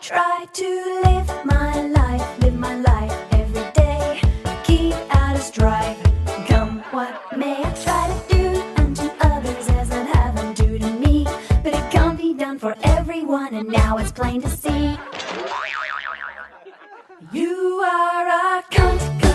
Try to live my life, live my life every day. Keep out of strife, come what may. I try to do unto others as I'd have them do to me. But it can't be done for everyone, and now it's plain to see. You are a cunt,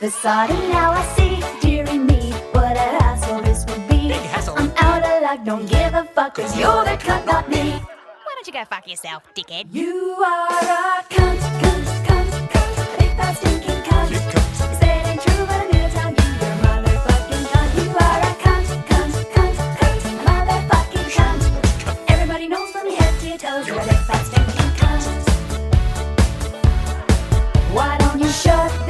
this facade. And now I see, dearie me, what a hassle this would be. I'm out of luck, don't give a fuck, cause you're the cunt, not me. Why don't you go fuck yourself, dickhead? You are a cunt, cunt, cunt, cunt, big fat stinking cunt. Say it ain't true, but I'm gonna tell you you're motherfucking cunt. You are a cunt, cunt, cunt, cunt, motherfucking cunt. Everybody knows from your head to your toes you're a big fat stinking cunt. Why don't you shut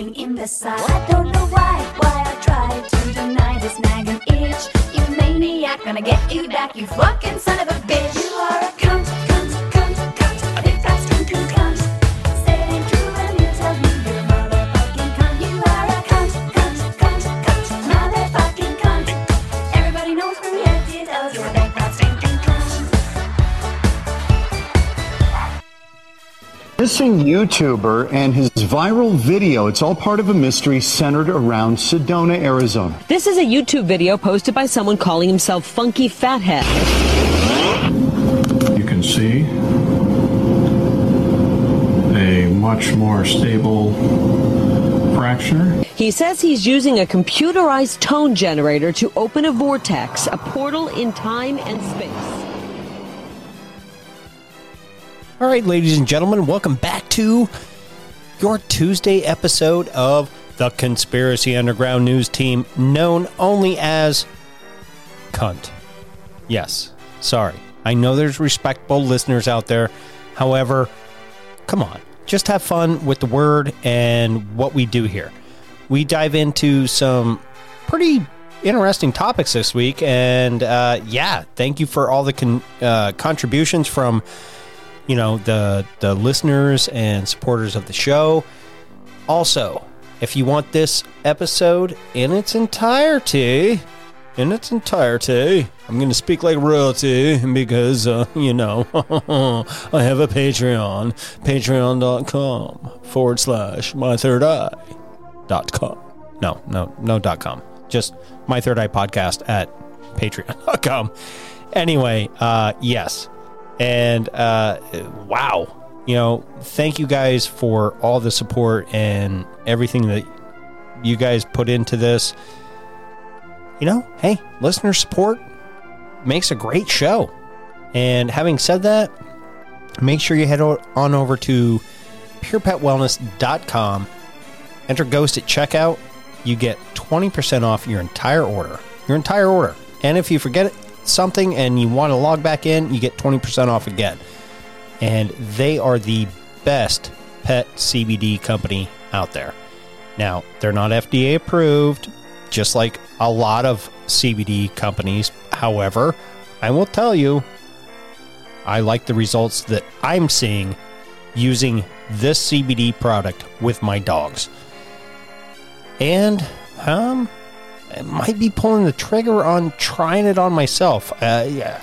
Fucking imbecile. I don't know why, why I try to deny this nagging itch. You maniac, gonna get you back, you fucking son of a bitch. You are a cunt, Missing YouTuber and his viral video. It's all part of a mystery centered around Sedona, Arizona. This is a YouTube video posted by someone calling himself Funky Fathead. You can see a much more stable fracture. He says he's using a computerized tone generator to open a vortex, a portal in time and space. All right, ladies and gentlemen, welcome back to your Tuesday episode of the Conspiracy Underground News Team, known only as Cunt. Yes, sorry. I know there's respectable listeners out there. However, come on, just have fun with the word and what we do here. We dive into some pretty interesting topics this week, and uh, yeah, thank you for all the con- uh, contributions from you know the the listeners and supporters of the show. Also, if you want this episode in its entirety, in its entirety, I'm going to speak like royalty because uh, you know I have a Patreon, patreon.com forward slash my third eye dot com. No, no, no dot com. Just my third eye podcast at patreon.com. Anyway, uh, yes. And uh, wow, you know, thank you guys for all the support and everything that you guys put into this. You know, hey, listener support makes a great show. And having said that, make sure you head on over to purepetwellness.com. Enter Ghost at checkout. You get 20% off your entire order. Your entire order. And if you forget something and you want to log back in, you get 20% off again. And they are the best pet CBD company out there. Now, they're not FDA approved, just like a lot of CBD companies. However, I will tell you, I like the results that I'm seeing using this CBD product with my dogs. And um, I might be pulling the trigger on trying it on myself. Uh, yeah,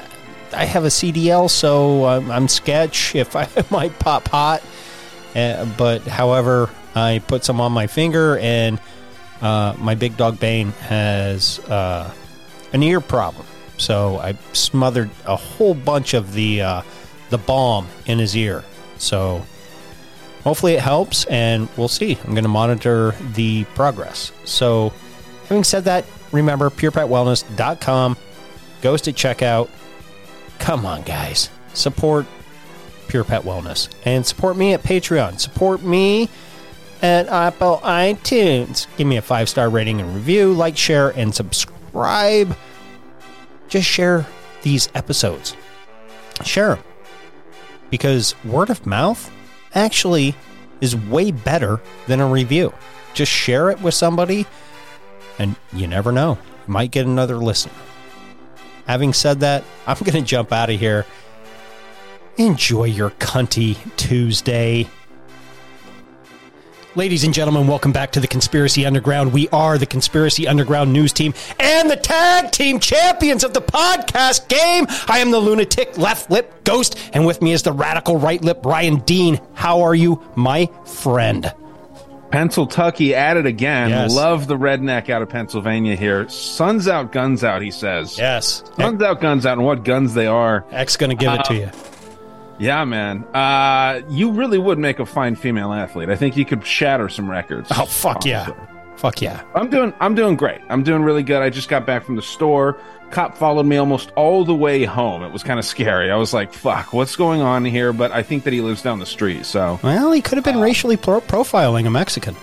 I have a CDL, so I'm, I'm sketch. If I might pop hot, Uh, but however, I put some on my finger, and uh, my big dog Bane has uh, an ear problem. So I smothered a whole bunch of the uh, the balm in his ear. So hopefully it helps, and we'll see. I'm going to monitor the progress. So, having said that, remember purepetwellness.com goes to checkout. Come on, guys, support Pure Pet Wellness and support me at Patreon. Support me at Apple iTunes. Give me a five star rating and review, like, share, and subscribe. Just share these episodes. Share them because word of mouth actually is way better than a review. Just share it with somebody, and you never know, you might get another listen. Having said that, I'm going to jump out of here. Enjoy your cunty Tuesday. Ladies and gentlemen, welcome back to the Conspiracy Underground. We are the Conspiracy Underground news team and the tag team champions of the podcast game. I am the lunatic left lip ghost, and with me is the radical right lip Ryan Dean. How are you, my friend? Pennsyltucky at it again. Yes. Love the redneck out of Pennsylvania here. Suns out, guns out, he says. Yes. Suns out, guns out, and what guns they are. X going to give it to you. Yeah, man. Uh, you really would make a fine female athlete. I think you could shatter some records. Oh, fuck yeah. Fuck yeah. I'm doing I'm doing great. I'm doing really good. I just got back from the store. Cop followed me almost all the way home. It was kind of scary. I was like, "Fuck, what's going on here?" But I think that he lives down the street. So Well, he could have been racially pro- profiling a Mexican.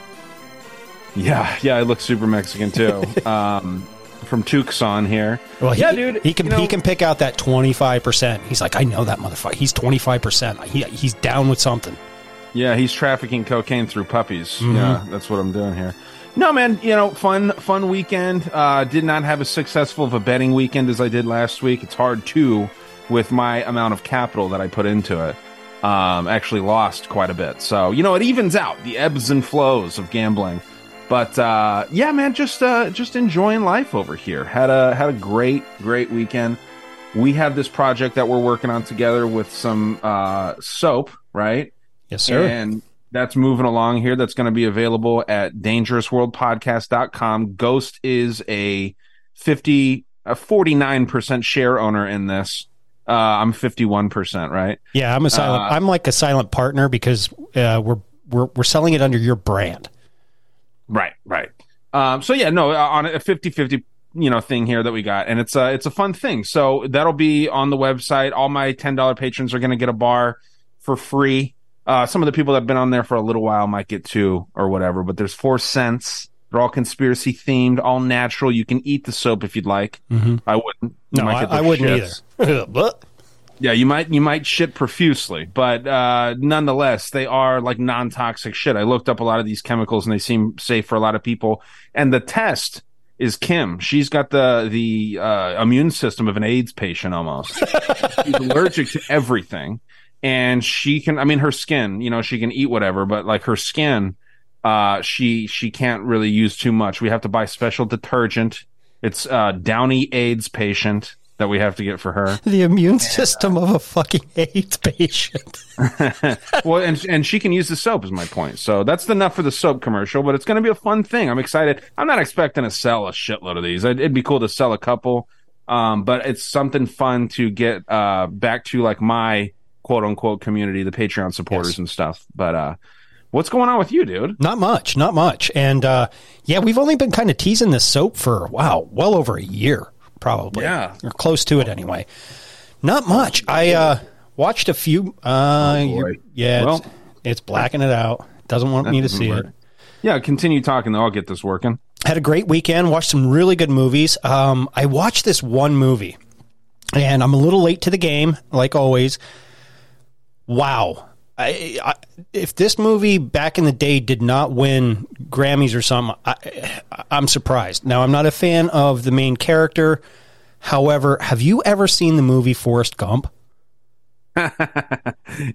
yeah, yeah, I look super Mexican too. um, from Tucson here. Well, he, yeah, dude. He can you know- he can pick out that twenty five percent. He's like, I know that motherfucker. He's twenty five percent. He he's down with something. Yeah, he's trafficking cocaine through puppies. Mm-hmm. Yeah, that's what I'm doing here. No, man, you know, fun, fun weekend. Uh, did not have as successful of a betting weekend as I did last week. It's hard too with my amount of capital that I put into it. Um, actually lost quite a bit. So, you know, it evens out the ebbs and flows of gambling. But uh, yeah, man, just uh, just enjoying life over here. Had a had a great great weekend. We have this project that we're working on together with some uh, soap, right? Yes, sir. And that's moving along here. That's going to be available at dangerousworldpodcast.com. Ghost is a 50, a 49% share owner in this. Uh, I'm 51%, right? yeah, I'm a silent. uh, I'm like a silent partner because uh, we're we're we're selling it under your brand. Right, right. Um, so yeah, no, uh, on a 50-50, you know, thing here that we got, and it's a it's a fun thing. So that'll be on the website. All my ten dollar patrons are going to get a bar for free. Uh, some of the people that have been on there for a little while might get two or whatever, but there's four cents. They're all conspiracy themed, all natural. You can eat the soap if you'd like. I wouldn't. No, I, I wouldn't shits. either. But- Yeah, you might you might shit profusely, but uh, nonetheless, they are like non toxic shit. I looked up a lot of these chemicals, and they seem safe for a lot of people. And the test is Kim. She's got the the uh, immune system of an AIDS patient almost. She's allergic to everything, and she can. I mean, her skin. You know, she can eat whatever, but like her skin, uh, she she can't really use too much. We have to buy special detergent. It's uh, Downy AIDS patient that we have to get for her. the immune system of a fucking AIDS patient. well, and and she can use the soap is my point. So that's enough for the soap commercial, but it's going to be a fun thing. I'm excited. I'm not expecting to sell a shitload of these. It'd, it'd be cool to sell a couple, um, but it's something fun to get uh, back to like my quote unquote community, the Patreon supporters Yes. and stuff. But uh, what's going on with you, dude? Not much, not much. And uh, yeah, we've only been kind of teasing this soap for wow, well over a year, probably. Yeah. or close to it anyway. Not much. I uh, watched a few. Uh, Oh, yeah, Well- it's, it's blacking it out. Doesn't want me to see it. Yeah, continue talking. though. I'll get this working. Had a great weekend. Watched some really good movies. Um, I watched this one movie, and I'm a little late to the game, like always. Wow. I, I, if this movie back in the day did not win Grammys or something, I, I'm surprised. Now, I'm not a fan of the main character. However, have you ever seen the movie Forrest Gump?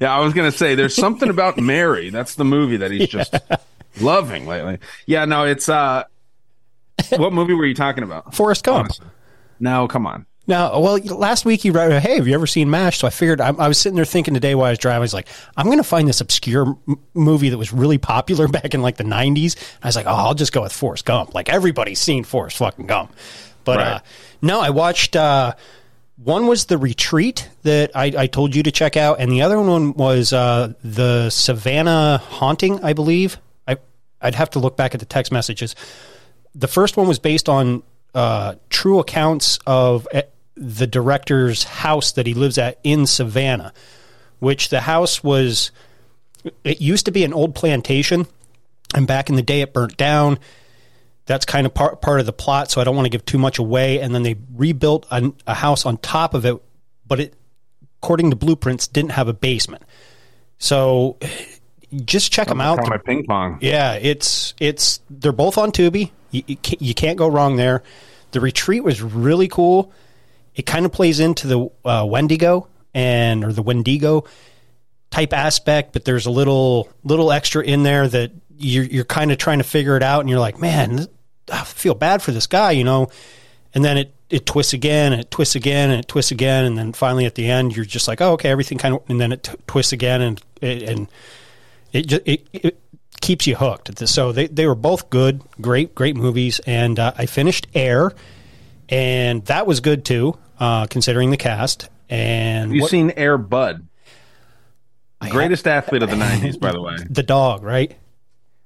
Yeah, I was gonna say there's something about Mary. That's the movie that he's just loving lately. Yeah, no, it's uh, what movie were you talking about? Forrest Gump. Honestly. No, come on. Now, well, last week you wrote, "Hey, have you ever seen Mash?" So I figured I, I was sitting there thinking today while I was driving, I was like, "I'm going to find this obscure m- movie that was really popular back in like the '90s." I was like, "Oh, I'll just go with Forrest Gump." Like everybody's seen Forrest fucking Gump, but Right. uh, no, I watched. Uh, one was the retreat that I, I told you to check out, and the other one was uh, the Savannah haunting, I believe. I I'd have to look back at the text messages. The first one was based on uh, true accounts of uh, the director's house that he lives at in Savannah, which the house was. It used to be an old plantation, and back in the day, it burnt down that's kind of part part of the plot. So I don't want to give too much away. And then they rebuilt a, a house on top of it, but it, according to blueprints, didn't have a basement. So just check them out. My ping pong. Yeah, it's it's they're both on Tubi. You, you, you can't go wrong there. The retreat was really cool. It kind of plays into the uh, Wendigo and or the Wendigo type aspect, but there's a little little extra in there that you're you're kind of trying to figure it out, and you're like, man, I feel bad for this guy, you know. And then it it twists again, and it twists again, and it twists again, and then finally at the end, you're just like, oh, okay, everything kind of, and then it t- twists again, and it, and it just it, it keeps you hooked. So they they were both good, great great movies, and uh, I finished Air, and that was good too, uh, considering the cast. And Have you what- seen Air Bud? Greatest athlete of the '90s, by the way. the dog, right?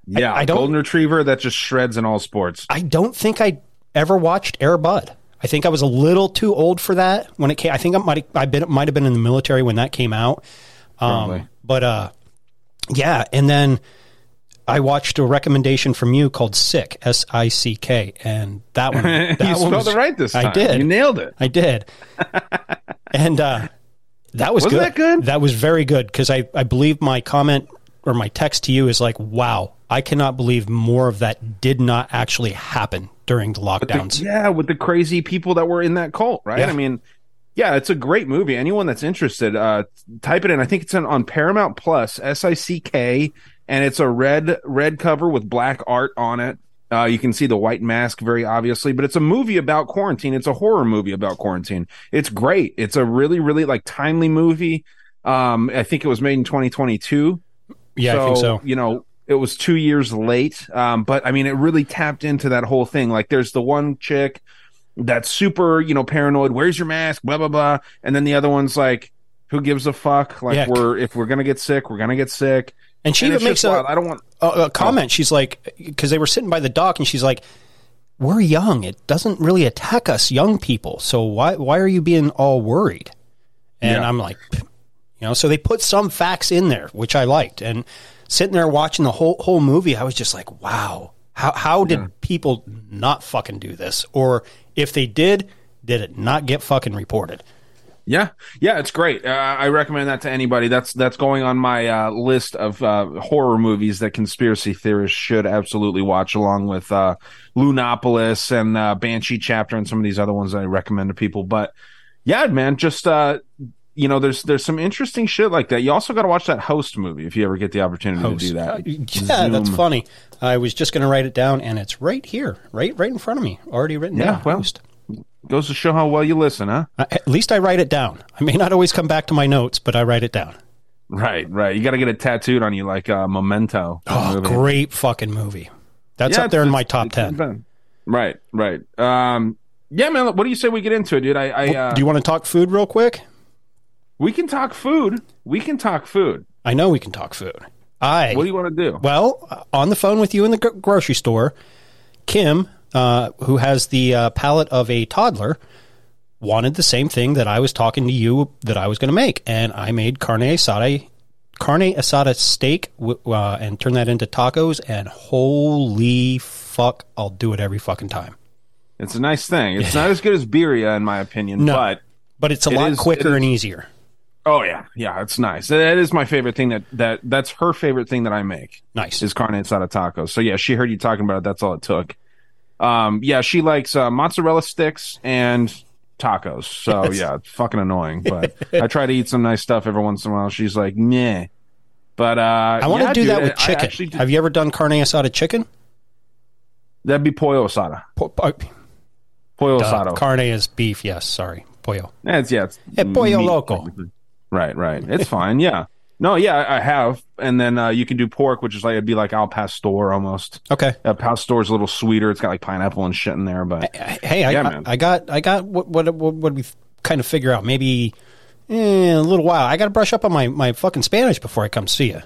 Yeah, I don't- golden retriever that just shreds in all sports. I don't think I ever watched Air Bud. I think I was a little too old for that when it came. I think I might I been might have been in the military when that came out. Um, but uh, yeah, and then I watched a recommendation from you called Sick S I C K, and that one that you one spelled was- it right this time. I did. You nailed it. I did. and uh, that was Wasn't good. that good? That was very good because I, I believe my comment or my text to you is like, wow, I cannot believe more of that did not actually happen during the The- lockdowns. yeah, with the crazy people that were in that cult, right? Yeah. I mean, yeah, it's a great movie. Anyone that's interested, uh, type it in. I think it's on, on Paramount Plus, S I C K, and it's a red red cover with black art on it. Uh, you can see the white mask very obviously, but it's a movie about quarantine. It's a horror movie about quarantine. It's great. It's a really, really like timely movie. Um, I think it was made in 2022. Yeah, I think so. You know, it was two years late. Um, but I mean, it really tapped into that whole thing. Like, there's the one chick that's super, you know, paranoid. Where's your mask? Blah blah blah. And then the other one's like, who gives a fuck? Like, Yeah. we're if we're gonna get sick, we're gonna get sick. And she And even makes a, wild. I don't want. a, a oh. comment. She's like, because they were sitting by the dock, and she's like, "We're young. It doesn't really attack us young people. So why why are you being all worried?" And Yeah. I'm like, you know, so they put some facts in there, which I liked. And sitting there watching the whole whole movie, I was just like, "Wow, how how did people not fucking do this? Or if they did, did it not get fucking reported?" Yeah, yeah, it's great. Uh, I recommend that to anybody. That's that's going on my uh, list of uh, horror movies that conspiracy theorists should absolutely watch, along with uh, Lunopolis and uh, Banshee Chapter and some of these other ones that I recommend to people. But yeah, man, just uh, you know, there's there's some interesting shit like that. You also got to watch that Host movie if you ever get the opportunity to do that. Uh, yeah, that's funny. I was just going to write it down, and it's right here, right right in front of me, already written Yeah, down. well. Host. Goes to show how well you listen, huh? Uh, At least I write it down. I may not always come back to my notes, but I write it down. Right, right. You got to get it tattooed on you like uh, Memento. Oh, movie. great fucking movie. That's Yeah, up there in my top ten. been- Right, right. Um, yeah, man. What do you say we get into it, dude? I, I uh, Do you want to talk food real quick? we can talk food. We can talk food. I know we can talk food. I What do you want to do? well uh, on the phone with you in the gr- grocery store. Kim, uh, who has the uh, palate of a toddler, wanted the same thing that I was talking to you that I was going to make, and I made carne asada, carne asada steak, uh, and turned that into tacos. And holy fuck, I'll do it every fucking time. It's a nice thing. It's not as good as birria, in my opinion, No. but But it's a It lot is- quicker is- and easier. oh yeah, yeah, it's nice. That is my favorite thing. That that that's her favorite thing that I make. Nice. is carne asada tacos. So yeah, she heard you talking about it. That's all it took. Um, yeah, she likes uh, mozzarella sticks and tacos. So yeah, it's fucking annoying. But I try to eat some nice stuff every once in a while. She's like, meh. But uh, I want to yeah, do dude, that with chicken. did- Have you ever done carne asada chicken? that'd be pollo asada. Po- uh, Pollo duh, asado. carne is beef. Yes, sorry. pollo. It's yeah, it's Eh, pollo meat, loco. Right, right. It's fine. Yeah. No, yeah, I I have, and then uh, you can do pork, which is like it'd be like al pastor almost. Okay. al Uh, pastor's a little sweeter. It's got like pineapple and shit in there, but Hey, I, Yeah, I, man. I got, I got what, what, what, what we kind of figure out? Maybe eh, a little while. I got to brush up on my, my fucking Spanish before I come see you.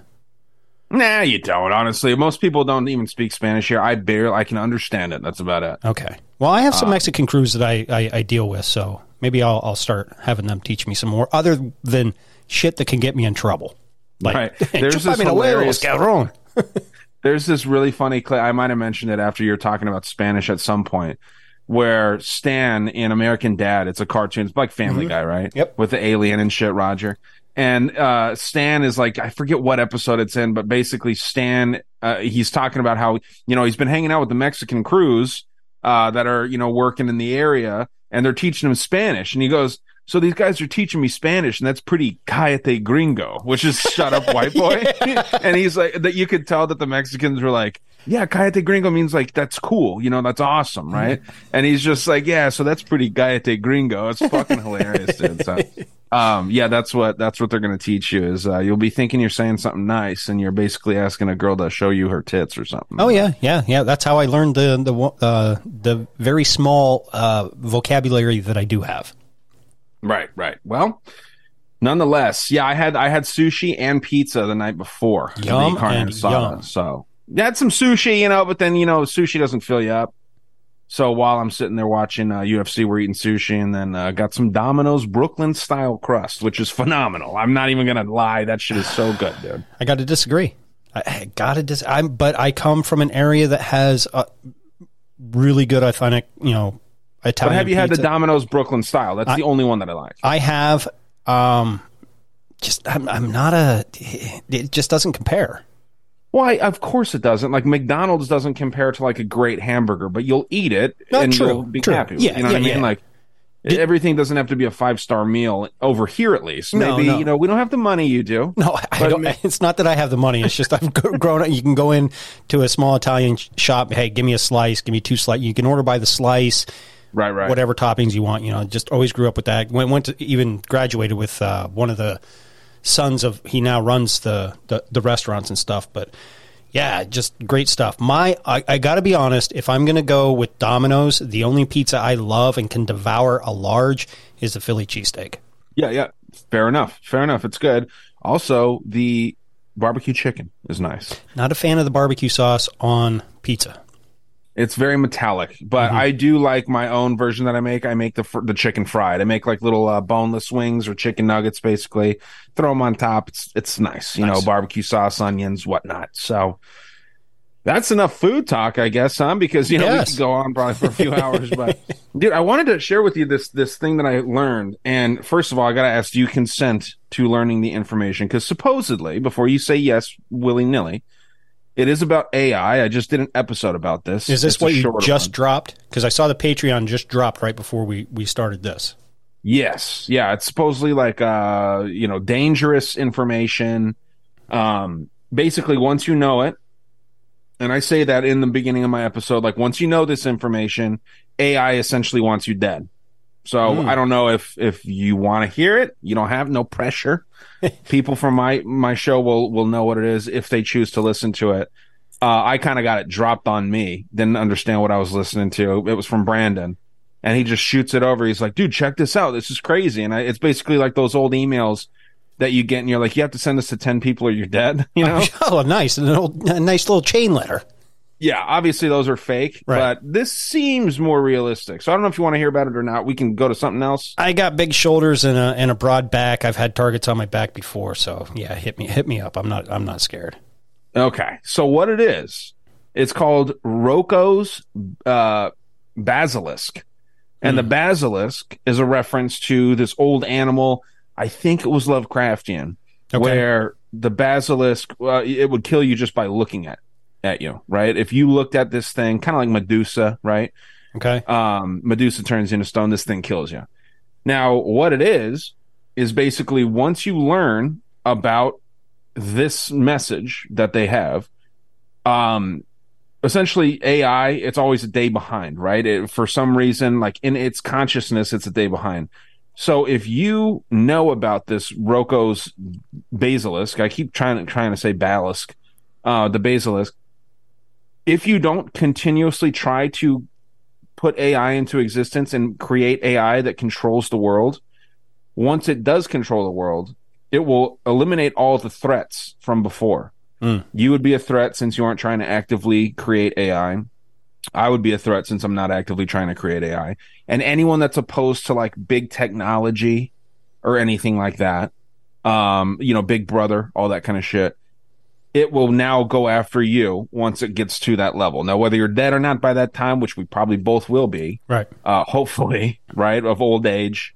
nah, you don't. Honestly, most people don't even speak Spanish here. I barely, I can understand it. That's about it. Okay. Well, I have Uh, some Mexican crews that I, I, I deal with, so maybe I'll, I'll start having them teach me some more, other than shit that can get me in trouble. Like, Right. There's this los huevos, hilarious- cabrón." There's this really funny clip. I might have mentioned it after you're talking about Spanish at some point, where Stan in American Dad, it's a cartoon, it's like Family Guy, right? Mm-hmm. Yep. With the alien and shit, Roger. And uh, Stan is like, I forget what episode it's in, but basically Stan, uh, he's talking about how you know he's been hanging out with the Mexican crews uh, that are you know working in the area, and they're teaching him Spanish, and he goes. So these guys are teaching me Spanish, and that's pretty cállate gringo, which is shut up white boy. and he's like that you could tell that the Mexicans were like, yeah, cállate gringo means like that's cool, you know, that's awesome, right? and he's just like, yeah, so that's pretty cállate gringo. It's fucking hilarious, dude. So, um, yeah, that's what that's what they're gonna teach you is uh, you'll be thinking you're saying something nice, and you're basically asking a girl to show you her tits or something. Oh yeah, yeah, yeah. That's how I learned the the uh, the very small uh, vocabulary that I do have. Right, right. Well, nonetheless, yeah, I had I had sushi and pizza the night before Yum the carne asada. yum. So had some sushi, you know, but then you know, sushi doesn't fill you up. So while I'm sitting there watching uh, UFC, we're eating sushi, and then uh, got some Domino's Brooklyn style crust, which is phenomenal. I'm not even gonna lie, that shit is so good, dude. I got to disagree. I, I got to dis. I'm, but I come from an area that has a really good authentic, you know, But have you had the. Domino's Brooklyn style? That's the only one that I like. I have. Um, just I'm, I'm not a. It just doesn't compare. Why? Of course it doesn't. Like McDonald's doesn't compare to like a great hamburger, but you'll eat it No, and true, you'll be true. happy. Yeah. You know what I mean? yeah. Like everything doesn't have to be a five star meal over here, at least. Maybe no. you know we don't have the money you do. No, I don't. It's not that I have the money. It's just I've grown up. You can go in to a small Italian shop. Hey, give me a slice. Give me two slices. You can order by the slice. Right, right. Whatever toppings you want. You know, just always grew up with that. Went went to even graduated with uh, one of the sons of. He now runs the the, the restaurants and stuff. But yeah, just great stuff. My I, I got to be honest. If I'm gonna go with Domino's, the only pizza I love and can devour a large is the Philly cheesesteak. Yeah, yeah. Fair enough. Fair enough. It's good. Also, the barbecue chicken is nice. Not a fan of the barbecue sauce on pizza. It's very metallic, but I do like my own version that I make. I make the fr- the chicken fried. I make like little uh, boneless wings or chicken nuggets, basically. Throw them on top. It's it's nice, you know, barbecue sauce, onions, whatnot. So that's enough food talk, I guess, huh? Because you know we Yes. could go on probably for a few hours, but dude, I wanted to share with you this this thing that I learned. And first of all, I got to ask: Do you consent to learning the information? Because supposedly, before you say yes willy nilly. It is about AI. I just did an episode about this. Is this It's what you just one. dropped? Because I saw the Patreon just dropped right before we, we started this. Yes. Yeah. It's supposedly like, uh, you know, dangerous information. Um, basically, once you know it, and I say that in the beginning of my episode, like once you know this information, AI essentially wants you dead. So Hmm. I don't know if if you want to hear it. You don't have no pressure. People from my my show will will know what it is if they choose to listen to it. Uh, I kind of got it dropped on me. Didn't understand what I was listening to. It was from Brandon, and he just shoots it over. He's like, "Dude, check this out. This is crazy." And I, it's basically like those old emails that you get, and you're like, "You have to send this to ten people, or you're dead." You know? Oh, nice. An old, a nice little chain letter. Yeah, obviously those are fake, Right. but this seems more realistic. So I don't know if you want to hear about it or not. We can go to something else. I got big shoulders and a, and a broad back. I've had targets on my back before. So yeah, hit me, hit me up. I'm not, I'm not scared. Okay. So what it is, it's called Roko's uh, basilisk. And the basilisk is a reference to this old animal. I think it was Lovecraftian, Okay. where the basilisk, uh, it would kill you just by looking at, at you, right? If you looked at this thing, kind of like Medusa, right? Okay. um, Medusa turns into stone. This thing kills you. Now, what it is is basically once you learn about this message that they have, um, essentially AI, it's always a day behind, right? It, for some reason, like in its consciousness, it's a day behind. So if you know about this Roko's basilisk, I keep trying to trying to say basilisk, uh, the basilisk. If you don't continuously try to put AI into existence and create AI that controls the world, once it does control the world, it will eliminate all the threats from before. Mm. You would be a threat since you aren't trying to actively create AI. I would be a threat since I'm not actively trying to create AI. And anyone that's opposed to like big technology or anything like that, um, you know, Big Brother, all that kind of shit, it will now go after you once it gets to that level. Now, whether you're dead or not by that time, which we probably both will be, Right. uh, hopefully, right, of old age,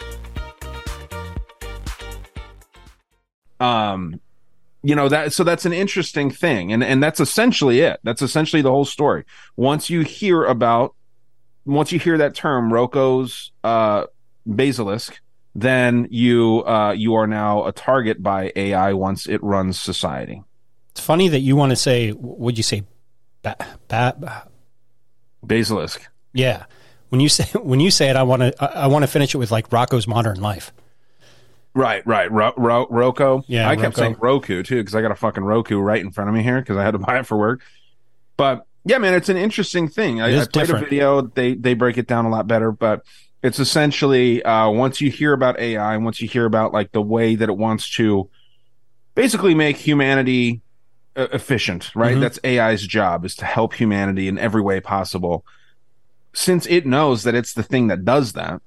Um you know that so that's an interesting thing and and that's essentially it. That's essentially the whole story. Once you hear about once you hear that term roko's uh basilisk then you uh you are now a target by ai once it runs society. It's funny that you want to say, would you say, ba- ba- ba- basilisk. Yeah. When you say when you say it, I want to I, I want to finish it with like Rocko's Modern Life. Right right. Ro- Ro- roku? Yeah, i kept Roku. saying roku too because i got a fucking roku right in front of me here because i had to buy it for work. But yeah man it's an interesting thing. I, I played different. a video. They they break it down a lot better but it's essentially uh, once you hear about ai and once you hear about like the way that it wants to basically make humanity uh, efficient right? Mhm. that's ai's job is to help humanity in every way possible. Since it knows that it's the thing that does that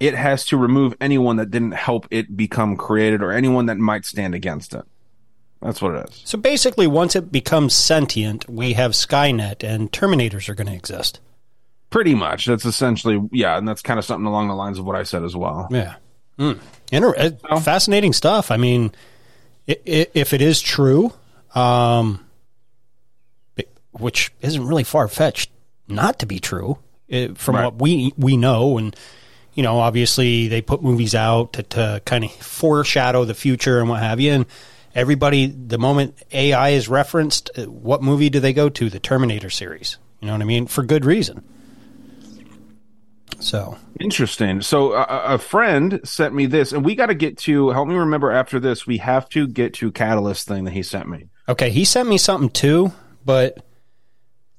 it has to remove anyone that didn't help it become created or anyone that might stand against it that's what it is So basically, once it becomes sentient, we have Skynet and Terminators are going to exist. pretty much that's essentially yeah and that's kind of something along the lines of what i said as well Yeah. Mm. Inter- uh, fascinating stuff. I mean, i- i- if it is true, um, it- which isn't really far fetched not to be true uh, from Right. what we we know, and you know, obviously they put movies out to, to kind of foreshadow the future and what have you, and. Everybody, the moment AI is referenced, uh, what movie do they go to? The Terminator series. You know what I mean? For good reason. So, Interesting. So a, a- friend sent me this, and we got to get to. Help me remember after this. We have to get to Catalyst thing that he sent me. Okay, he sent me something too, but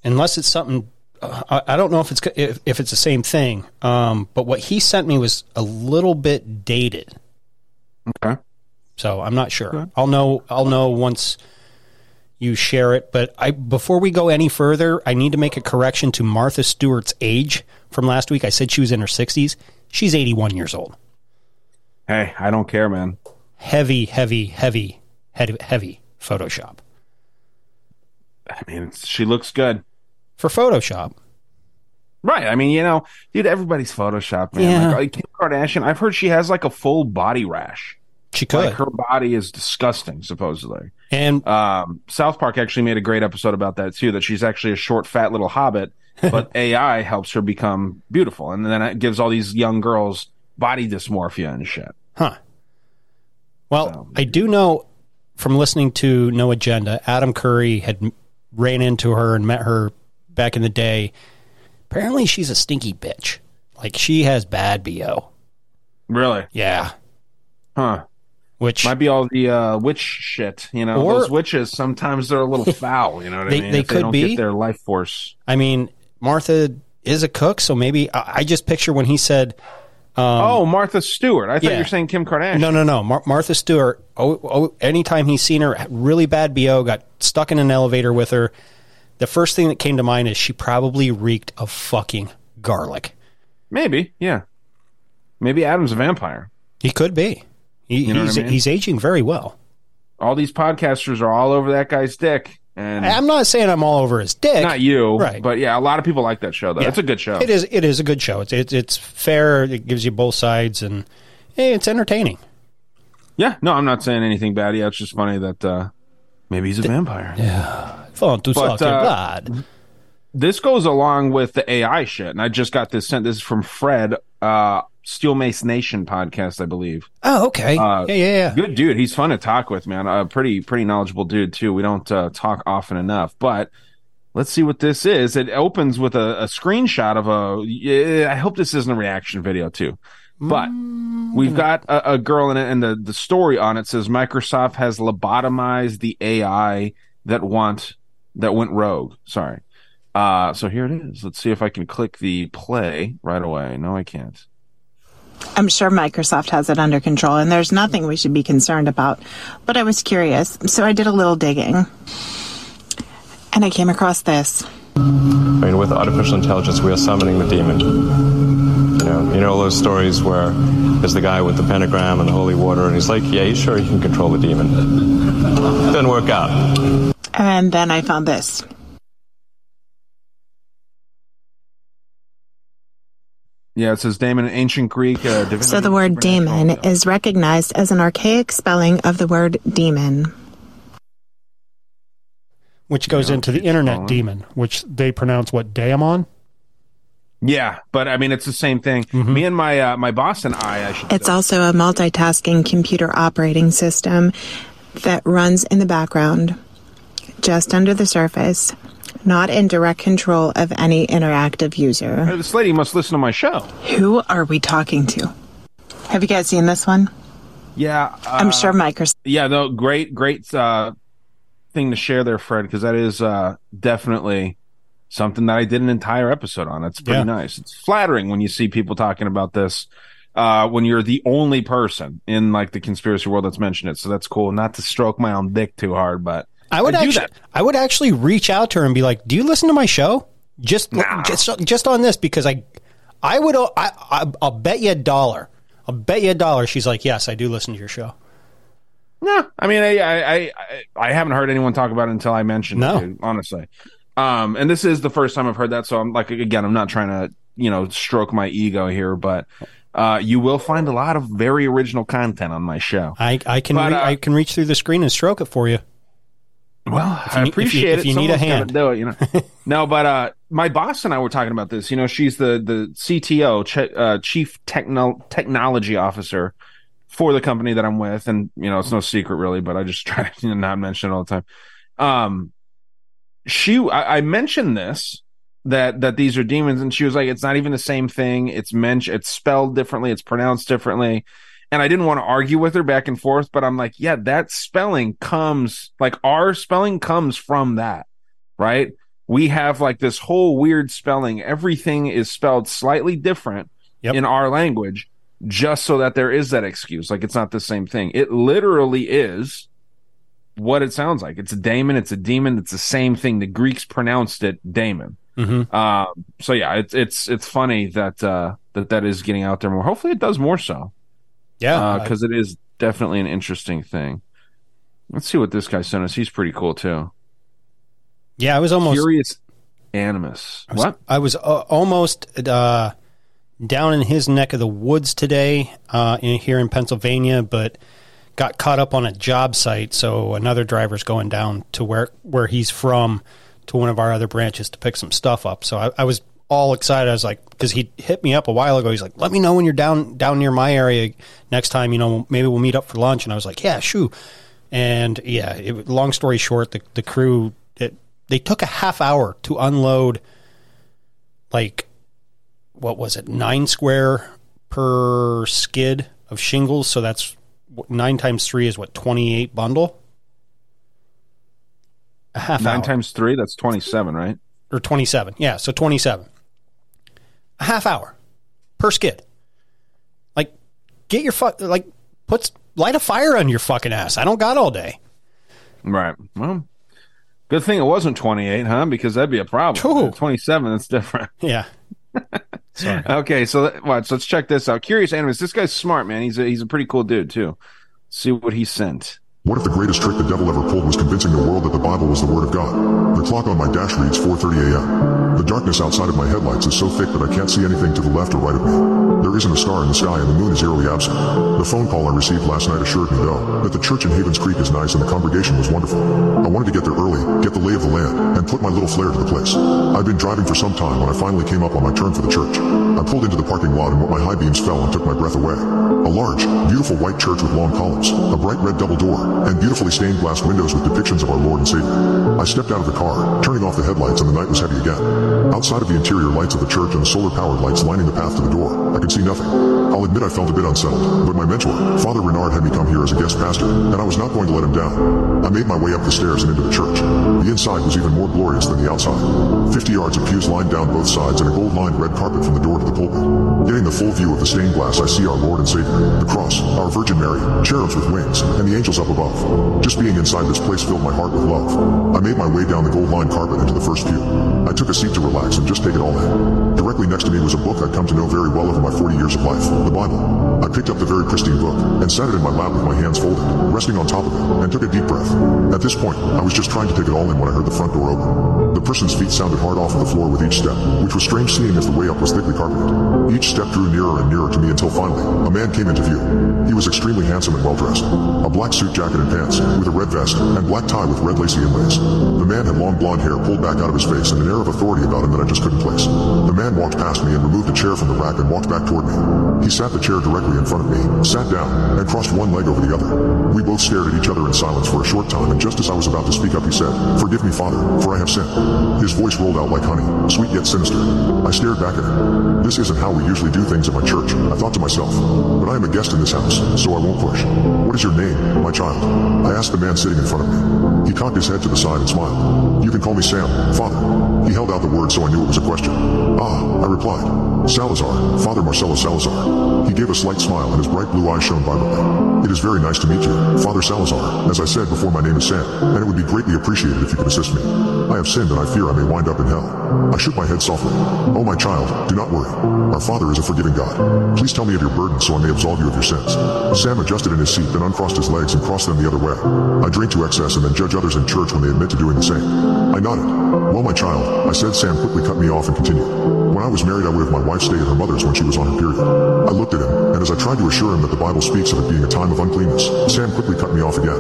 unless it's something, I, I don't know if it's if, if it's the same thing. Um, but what he sent me was a little bit dated, Okay. so I'm not sure. I'll know. I'll know once you share it. But I before we go any further, I need to make a correction to Martha Stewart's age from last week. I said she was in her 60s. She's 81 years old. Hey, I don't care, man. Heavy, heavy, heavy, heavy, heavy Photoshop I mean, it's, she looks good. For Photoshop. Right. I mean, you know, dude, everybody's Photoshop, man. Yeah. Like, Kim Kardashian, I've heard she has like a full body rash. She could. Like her body is disgusting, supposedly. and Um, South Park actually made a great episode about that too. That she's actually a short, fat little hobbit, but AI helps her become beautiful, and then it gives all these young girls body dysmorphia and shit. Huh. Well, So- I do know from listening to No Agenda, Adam Curry had ran into her and met her back in the day. Apparently, she's a stinky bitch. Like she has bad bo. Really? Yeah. Huh? Which Might be all the uh, witch shit. You know, Or- those witches sometimes they're a little foul. You know what They- I mean? they If could don't be. get their life force. I mean, Martha is a cook, so maybe I, I just picture when he said oh, Martha Stewart. I thought yeah. you were saying Kim Kardashian. No, no, no. Mar- Martha Stewart. Oh, oh, anytime he's seen her, really bad bo, got stuck in an elevator with her. The first thing that came to mind is she probably reeked of fucking garlic. Maybe, yeah. Maybe Adam's a vampire. He could be. He, You know he's I mean? he's aging very well. All these podcasters are all over that guy's dick, and I'm not saying I'm all over his dick. not you, Right. But yeah, a lot of people like that show. Though Yeah. it's a good show. It is. It is a good show. It's it's, it's fair. It gives you both sides, and hey, it's entertaining. Yeah, no, I'm not saying anything bad. Yeah, it's just funny that uh, maybe he's a vampire. Fun to But, uh, blood. This goes along with the AI shit, and I just got this sent. This is from Fred, uh, Steel Mace Nation podcast, I believe. Oh, okay. Uh, yeah, yeah, yeah. Good dude. He's fun to talk with, man. A pretty, pretty knowledgeable dude too. We don't uh, talk often enough, but let's see what this is. It opens with a, a screenshot of a. I hope this isn't a reaction video too, but we've got a, a girl in it, and the the story on it says Microsoft has lobotomized the AI that want that went rogue. Sorry. Uh, so here it is. Let's see if I can click the play right away. No, I can't. I'm sure Microsoft has it under control and there's nothing we should be concerned about. But I was curious, so I did a little digging. And I came across this. I mean, with artificial intelligence, we are summoning the demon. You know, you know those stories where there's the guy with the pentagram and the holy water, and he's like, "Yeah, he's sure he can control the demon." Didn't work out. And then I found this. Yeah, it says Damon, in ancient Greek. Uh, divinity. So the word demon is recognized as an archaic spelling of the word demon. Which goes into the internet calling. demon, which they pronounce what daemon. Yeah, but I mean, it's the same thing. Mm-hmm. Me and my uh, my boss and I, I should It's say, also a multitasking computer operating system that runs in the background, just under the surface, not in direct control of any interactive user. Hey, this lady must listen to my show. Who are we talking to? Have you guys seen this one? Yeah, uh, I'm sure Microsoft. Yeah, no, great, great uh, thing to share there, Fred, because that is uh, definitely something that I did an entire episode on. It's pretty Yeah. nice. It's flattering when you see people talking about this. Uh, when you're the only person in like the conspiracy world that's mentioned it, so that's cool. Not to stroke my own dick too hard, but I would do actually, that. I would actually reach out to her and be like, "Do you listen to my show? Just, just, just on this because I, I would, I, I, I'll bet you a dollar. I'll bet you a dollar. She's like, "Yes, I do listen to your show." No, I mean, I, I, I, I haven't heard anyone talk about it until I mentioned No. it, honestly. Um, and this is the first time I've heard that, so I'm like, again, I'm not trying to, you know, stroke my ego here, but uh, you will find a lot of very original content on my show. I, I can, But, re- uh, I can reach through the screen and stroke it for you. Well, If you I need- if you- appreciate if it. you need a hand. do it, you know. no, but uh, my boss and I were talking about this. You know, she's the the CTO, ch- uh, chief techno- technology officer for the company that I'm with, and you know, it's no secret really, but I just try to not mention it all the time. Um, she, I, I mentioned this that that these are demons, and she was like, "It's not even the same thing. It's mentioned, it's spelled differently, it's pronounced differently." And I didn't want to argue with her back and forth, but I'm like, yeah, that spelling comes like our spelling comes from that, right? We have like this whole weird spelling. Everything is spelled slightly different Yep. in our language just so that there is that excuse. Like it's not the same thing. It literally is what it sounds like. It's a daemon, it's a demon, it's the same thing. The Greeks pronounced it daemon. Mm-hmm. Um, so yeah, it's it's it's funny that uh, that that is getting out there more. Hopefully, it does more so Yeah, because it is definitely an interesting thing. Let's see what this guy sent us. He's pretty cool too. yeah. I was almost Curious animus. I was, What? I was uh, almost uh, down in his neck of the woods today, uh, in, here in Pennsylvania, but got caught up on a job site. So another driver's going down to where where he's from to one of our other branches to pick some stuff up. So I, I was all excited. I was like, because he hit me up a while ago. He's like, "Let me know when you're down down near my area next time. You know, maybe we'll meet up for lunch." And I was like, "Yeah, shoo." And yeah, it, long story short, the the crew it, they took a half hour to unload like what was it nine square per skid of shingles so that's nine times three is what 28 bundle a half Nine hour times three. That's twenty-seven, right? or 27 yeah so 27 a half hour per skid Like, get your fuck like puts light a fire on your fucking ass. I don't got all day. Right. Well, good thing it wasn't 28, huh? Because that'd be a problem. At 27, that's different. Yeah. Sorry. Okay, so watch. Let's check this out. Curious Animus. This guy's smart, man. He's a, he's a pretty cool dude too. See what he sent. What if the greatest trick the devil ever pulled was convincing the world that the Bible was the Word of God? The clock on my dash reads 4.30 a.m. The darkness outside of my headlights is so thick that I can't see anything to the left or right of me. There isn't a star in the sky and the moon is eerily absent. The phone call I received last night assured me, though, that the church in Havens Creek is nice and the congregation was wonderful. I wanted to get there early, get the lay of the land, and put my little flair to the place. I'd been driving for some time when I finally came up on my turn for the church. I pulled into the parking lot and what my high beams fell and took my breath away. A large, beautiful white church with long columns, a bright red double door, and beautifully stained glass windows with depictions of our Lord and Savior. I stepped out of the car, turning off the headlights and the night was heavy again. Outside of the interior lights of the church and the solar powered lights lining the path to the door, I could see nothing. I'll admit I felt a bit unsettled, but my mentor, Father Renard had me come here as a guest pastor, and I was not going to let him down. I made my way up the stairs and into the church. The inside was even more glorious than the outside. Fifty yards of pews lined down both sides and a gold lined red carpet from the door to the pulpit. Getting the full view of the stained glass, I see our Lord and Savior, the cross, our Virgin Mary, cherubs with wings, and the angels up above. Just being inside this place filled my heart with love. I made my way down the gold lined carpet into the first pew. I took a seat to relax and just take it all in. Directly next to me was a book I'd come to know very well over my 40 years of life, the Bible. I picked up the very pristine book and sat it in my lap with my hands folded, resting on top of it, and took a deep breath. At this point, I was just trying to take it all in when I heard the front door open. The person's feet sounded hard off of the floor with each step, which was strange seeing as the way up was thickly carpeted. Each step drew nearer and nearer to me until finally, a man came into view. He was extremely handsome and well dressed. A black suit jacket and pants, with a red vest, and black tie with red lacy inlays. The man had long blonde hair pulled back out of his face and an air of authority about him that I just couldn't place. The man walked past me and removed a chair from the rack and walked back toward me. He sat the chair directly in front of me, sat down, and crossed one leg over the other. We both stared at each other in silence for a short time, and just as I was about to speak up, he said, Forgive me, Father, for I have sinned. His voice rolled out like honey, sweet yet sinister. I stared back at him. This isn't how we usually do things in my church, I thought to myself. But I am a guest in this house, so I won't push. What is your name, my child? I asked the man sitting in front of me. He cocked his head to the side and smiled. You can call me Sam, Father. He held out the word so I knew it was a question. Ah, I replied. Salazar, Father Marcelo Salazar. He gave a slight smile and his bright blue eyes shone violently. It is very nice to meet you, Father Salazar. As I said before, my name is Sam, and it would be greatly appreciated if you could assist me. I have sinned and I fear I may wind up in hell. I shook my head softly. Oh, my child, do not worry. Our Father is a forgiving God. Please tell me of your burden so I may absolve you of your sins. Sam adjusted in his seat, then uncrossed his legs and crossed them the other way. I drink to excess and then judge others in church when they admit to doing the same. I nodded. Well, my child, I said Sam quickly cut me off and continued. When I was married, I would have my wife stay at her mother's when she was on her period. I looked at him, and as I tried to assure him that the Bible speaks of it being a time of uncleanness, Sam quickly cut me off again.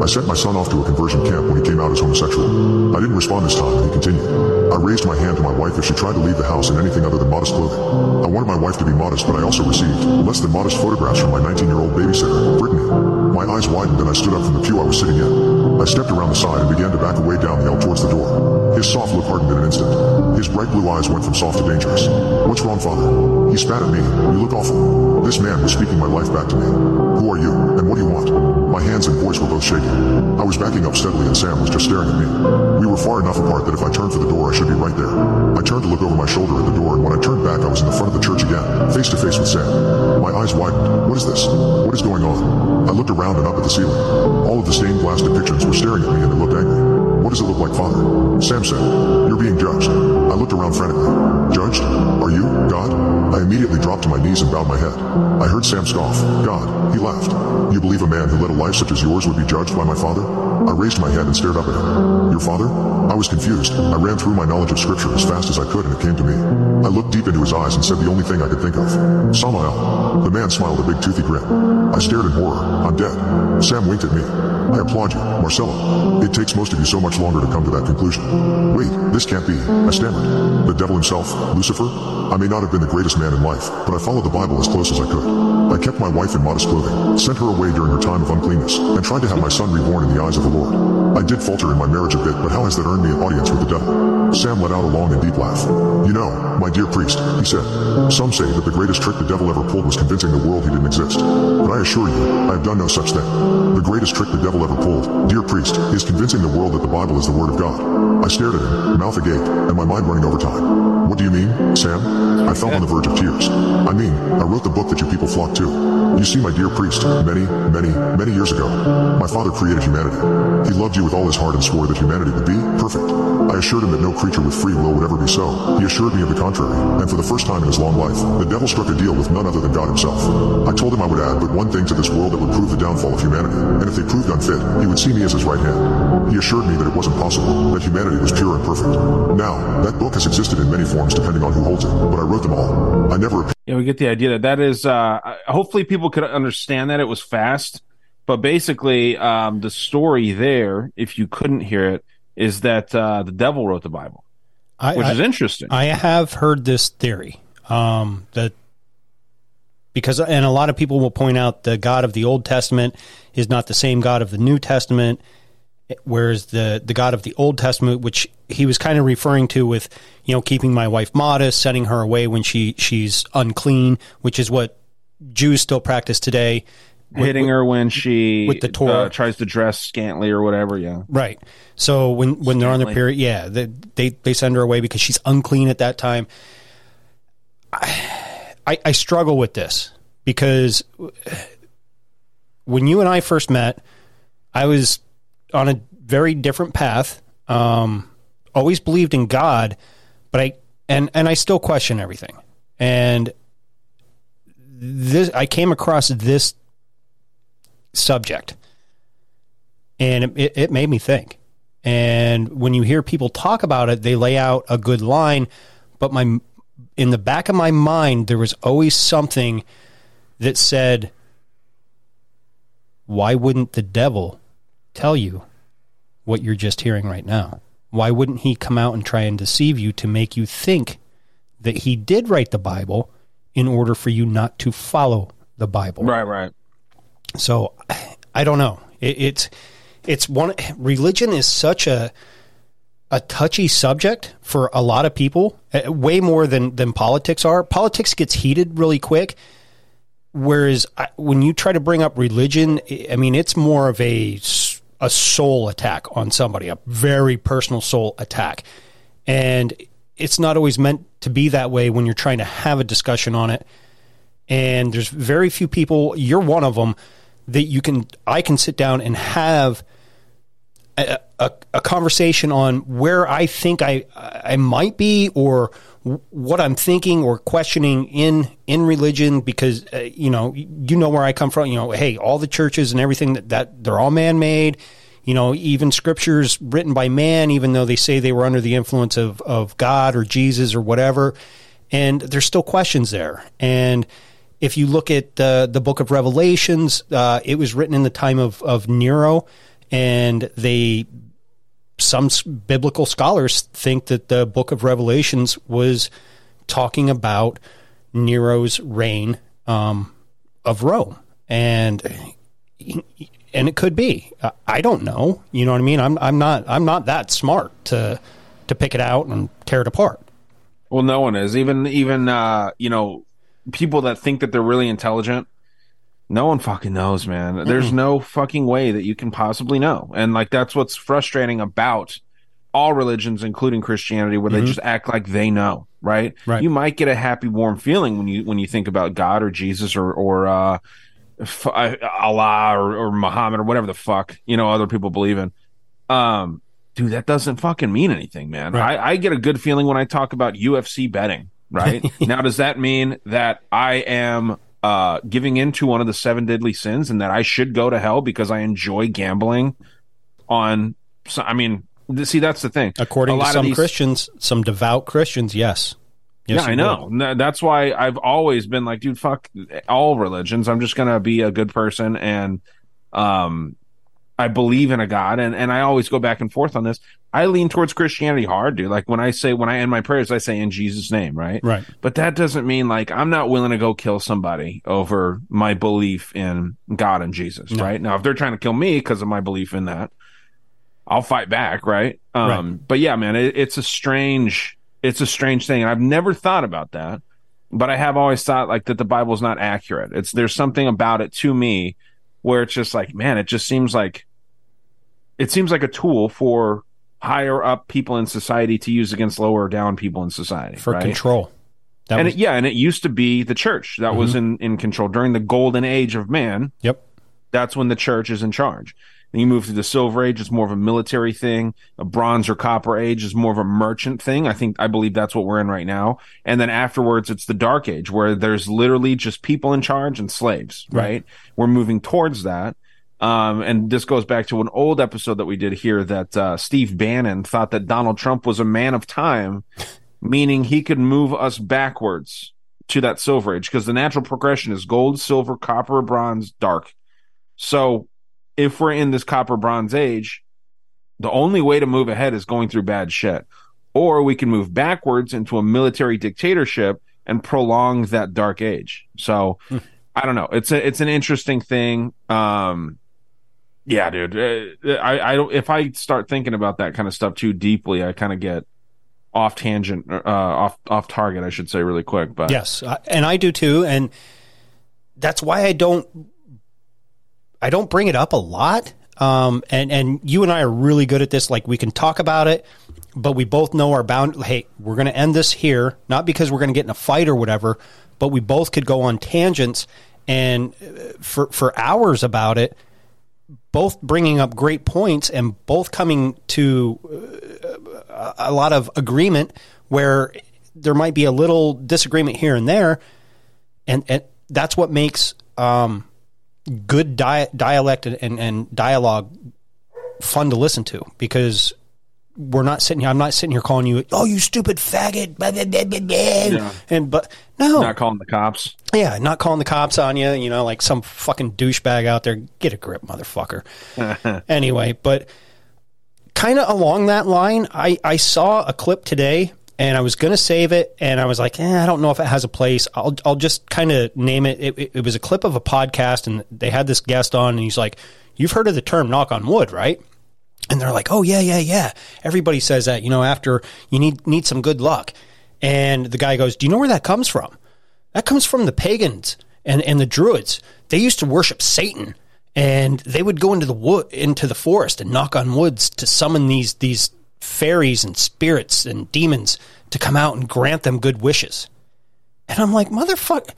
I sent my son off to a conversion camp when he came out as homosexual. I didn't respond this time, and he continued. I raised my hand to my wife if she tried to leave the house in anything other than modest clothing. I wanted my wife to be modest, but I also received less than modest photographs from my 19-year-old babysitter, Brittany. My eyes widened and I stood up from the pew I was sitting in. I stepped around the side and began to back away down the aisle towards the door. His soft look hardened in an instant. His bright blue eyes went from soft to dangerous. What's wrong, father? He spat at me. You look awful. This man was speaking my life back to me. Who are you, and what do you want? My hands and voice were both shaking. I was backing up steadily and Sam was just staring at me. We were far enough apart that if I turned for the door, I should be right there. I turned to look over my shoulder at the door, and when I turned back, I was in the front of the church again, face to face with Sam. My eyes widened. What is this? What is going on? I looked around and up at the ceiling. All of the stained glass depictions were staring at me and they looked angry. Does it look like, Father? Sam said, You're being judged. I looked around frantically. Judged? Are you, God? I immediately dropped to my knees and bowed my head. I heard Sam scoff. God. He laughed. You believe a man who led a life such as yours would be judged by my father? I raised my head and stared up at him. Your father? I was confused. I ran through my knowledge of scripture as fast as I could and it came to me. I looked deep into his eyes and said the only thing I could think of. Samael. The man smiled a big toothy grin. I stared in horror. I'm dead. Sam winked at me. I applaud you, Marcella. It takes most of you so much longer to come to that conclusion. Wait, this can't be. I stammered. The devil himself, Lucifer? I may not have been the greatest man in life, but I followed the Bible as close as I could. I kept my wife in modest clothing, sent her away during her time of uncleanness, and tried to have my son reborn in the eyes of the Lord. I did falter in my marriage a bit, but how has that earned me an audience with the devil? Sam let out a long and deep laugh. You know, my dear priest, he said, some say that the greatest trick the devil ever pulled was convincing the world he didn't exist. But I assure you, I have done no such thing. The greatest trick the devil ever pulled, dear priest, is convincing the world that the Bible is the Word of God. I stared at him, mouth agape, and my mind running over time. What do you mean, Sam? I felt on the verge of tears. I mean, I wrote the book that you people flock to. You see, my dear priest, many, many, many years ago, my father created humanity. He loved you with all his heart and swore that humanity would be perfect. I assured him that no creature with free will would ever be so. He assured me of the contrary, and for the first time in his long life, the devil struck a deal with none other than God himself. I told him I would add but one thing to this world that would prove the downfall of humanity, and if they proved unfit, he would see me as his right hand. He assured me that it wasn't possible, that humanity was pure and perfect. Now, that book has existed in many forms depending on who holds it, but I wrote them all. I never Yeah, we get the idea that that is. Uh, hopefully, people could understand that it was fast, but basically, um, the story there, if you couldn't hear it, is that uh, the devil wrote the Bible, I, which I- is interesting. I have heard this theory um, that because, and a lot of people will point out the God of the Old Testament is not the same God of the New Testament, whereas the the God of the Old Testament, which he was kind of referring to with, you know, keeping my wife modest, sending her away when she she's unclean, which is what Jews still practice today. With- Hitting her when she with the Torah. uh, tries to dress scantily or whatever. Yeah, Right. So when when they're on their period, yeah, they, they they send her away because she's unclean at that time. I, I I struggle with this because when you and I first met, I was on a very different path. Um, always believed in God, but I and and I still question everything. And this I came across this subject and it- it, made me think. And when you hear people talk about it, they lay out a good line, but my in the back of my mind there was always something that said, "Why wouldn't the devil tell you what you're just hearing right now? Why wouldn't he come out and try and deceive you to make you think that he did write the Bible in order for you not to follow the Bible?" right, right. So I don't know. It, it's it's one religion is such a a touchy subject for a lot of people, uh, way more than than politics are. Politics gets heated really quick. Whereas I, when you try to bring up religion, I- I mean, it's more of a a soul attack on somebody, a very personal soul attack, and it's not always meant to be that way when you're trying to have a discussion on it and there's very few people you're one of them that you can i can sit down and have a, a, a conversation on where i think i i might be or what i'm thinking or questioning in in religion because uh, you know you know where i come from you know hey all the churches and everything that, that they're all man-made you know even scriptures written by man even though they say they were under the influence of of god or jesus or whatever and there's still questions there. And if you look at uh, the book of Revelations, uh, it was written in the time of, of Nero, and they some biblical scholars think that the book of Revelations was talking about Nero's reign um, of Rome, and and it could be. I- I don't know. You know what I mean? I'm I'm not I'm not that smart to to pick it out and tear it apart. Well, no one is. Even even uh, you know, people that think that they're really intelligent, no one fucking knows, man. There's no fucking way that you can possibly know. And like that's what's frustrating about all religions, including Christianity, where they Mhm. just act like they know, right? Right. You might get a happy, warm feeling when you when you think about God or Jesus or or uh, f- uh, Allah or, or Muhammad or whatever the fuck you know other people believe in. Um, dude, that doesn't fucking mean anything, man. Right. I, I get a good feeling when I talk about UFC betting, right? now, does that mean that I am uh, giving into one of the seven deadly sins and that I should go to hell because I enjoy gambling on? So, I mean, see, that's the thing. According A to some these- Christians, some devout Christians, yes. Yes, yeah, I know. N- That's why I've always been like, dude, fuck all religions. I'm just gonna be a good person, and um, I believe in a God, and and I always go back and forth on this. I lean towards Christianity hard, dude. Like when I say when I end my prayers, I say in Jesus' name, right? Right. But that doesn't mean like I'm not willing to go kill somebody over my belief in God and Jesus, No. right? Now, if they're trying to kill me because of my belief in that, I'll fight back, right? Um, but yeah, man, it, it's a strange, it's a strange thing, and I've never thought about that, but I have always thought like that the Bible's not accurate. It's there's something about it to me where it's just like, man, it just seems like it seems like a tool for higher up people in society to use against lower down people in society For right? control. That and was- it, yeah, and it used to be the church that was Mhm. in in control during the golden age of man. Yep. That's when the church is in charge. Then you move to the silver age, it's more of a military thing. A bronze or copper age is more of a merchant thing. I think I believe that's what we're in right now. And then afterwards it's the dark age where there's literally just people in charge and slaves, right? Right. We're moving towards that. Um, and this goes back to an old episode that we did here that uh, Steve Bannon thought that Donald Trump was a man of time, meaning he could move us backwards to that silver age because the natural progression is gold, silver, copper, bronze, dark. So if we're in this copper bronze age, the only way to move ahead is going through bad shit. Or we can move backwards into a military dictatorship and prolong that dark age. So I don't know. It's a it's an interesting thing. Um yeah, dude. Uh, I I don't if I start thinking about that kind of stuff too deeply, I kind of get off tangent uh off off target, I should say really quick, but Yes, and I do too, and that's why I don't I don't bring it up a lot. Um, and and you and I are really good at this. Like we can talk about it, but we both know our bound. Hey, we're going to end this here, not because we're going to get in a fight or whatever, but we both could go on tangents and uh, for for hours about it. Both bringing up great points and both coming to uh, a lot of agreement where there might be a little disagreement here and there, and, and that's what makes um, good di- dialect and, and, and dialogue fun to listen to because we're not sitting here. I'm not sitting here calling you, oh, you stupid faggot, blah, blah, blah, blah, blah." Yeah. and but no, not calling the cops. yeah, not calling the cops on you, you know, like some fucking douchebag out there. Get a grip, motherfucker. anyway, but kind of along that line, I, I saw a clip today and I was to save it. And I was like, eh, I don't know if it has a place. I'll, I'll just kind of name it. It, it. it was a clip of a podcast and they had this guest on and he's like, You've heard of the term knock on wood, right? And they're like, "Oh yeah, yeah, yeah." Everybody says that, you know, after you need need some good luck. And the guy goes, "Do you know where that comes from?" That comes from the pagans and, and the druids. They used to worship Satan, and they would go into the wood into the forest and knock on woods to summon these these fairies and spirits and demons to come out and grant them good wishes. And I'm like, motherfucker,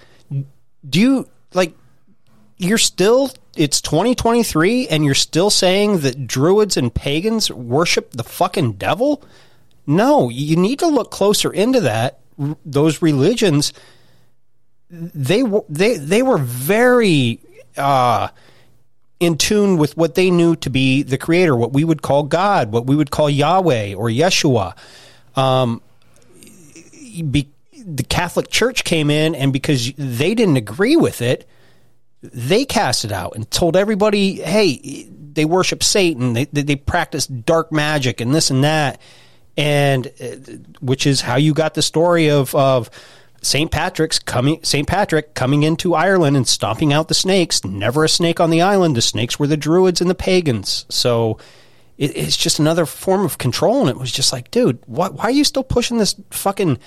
do you like? You're still it's 2023 and you're still saying that druids and pagans worship the fucking devil? No, you need to look closer into that. Those religions they they they were very uh, in tune with what they knew to be the creator, what we would call God, what we would call Yahweh or Yeshua. Um, be, the Catholic Church came in, and because they didn't agree with it, they cast it out and told everybody, "Hey, they worship Satan. They they, practice dark magic and this and that." And uh, which is how you got the story of of St. Patrick's coming St. Patrick coming into Ireland and stomping out the snakes. Never a snake on the island. The snakes were the druids and the pagans. So it, it's just another form of control. And it was just like, dude, why, why are you still pushing this fucking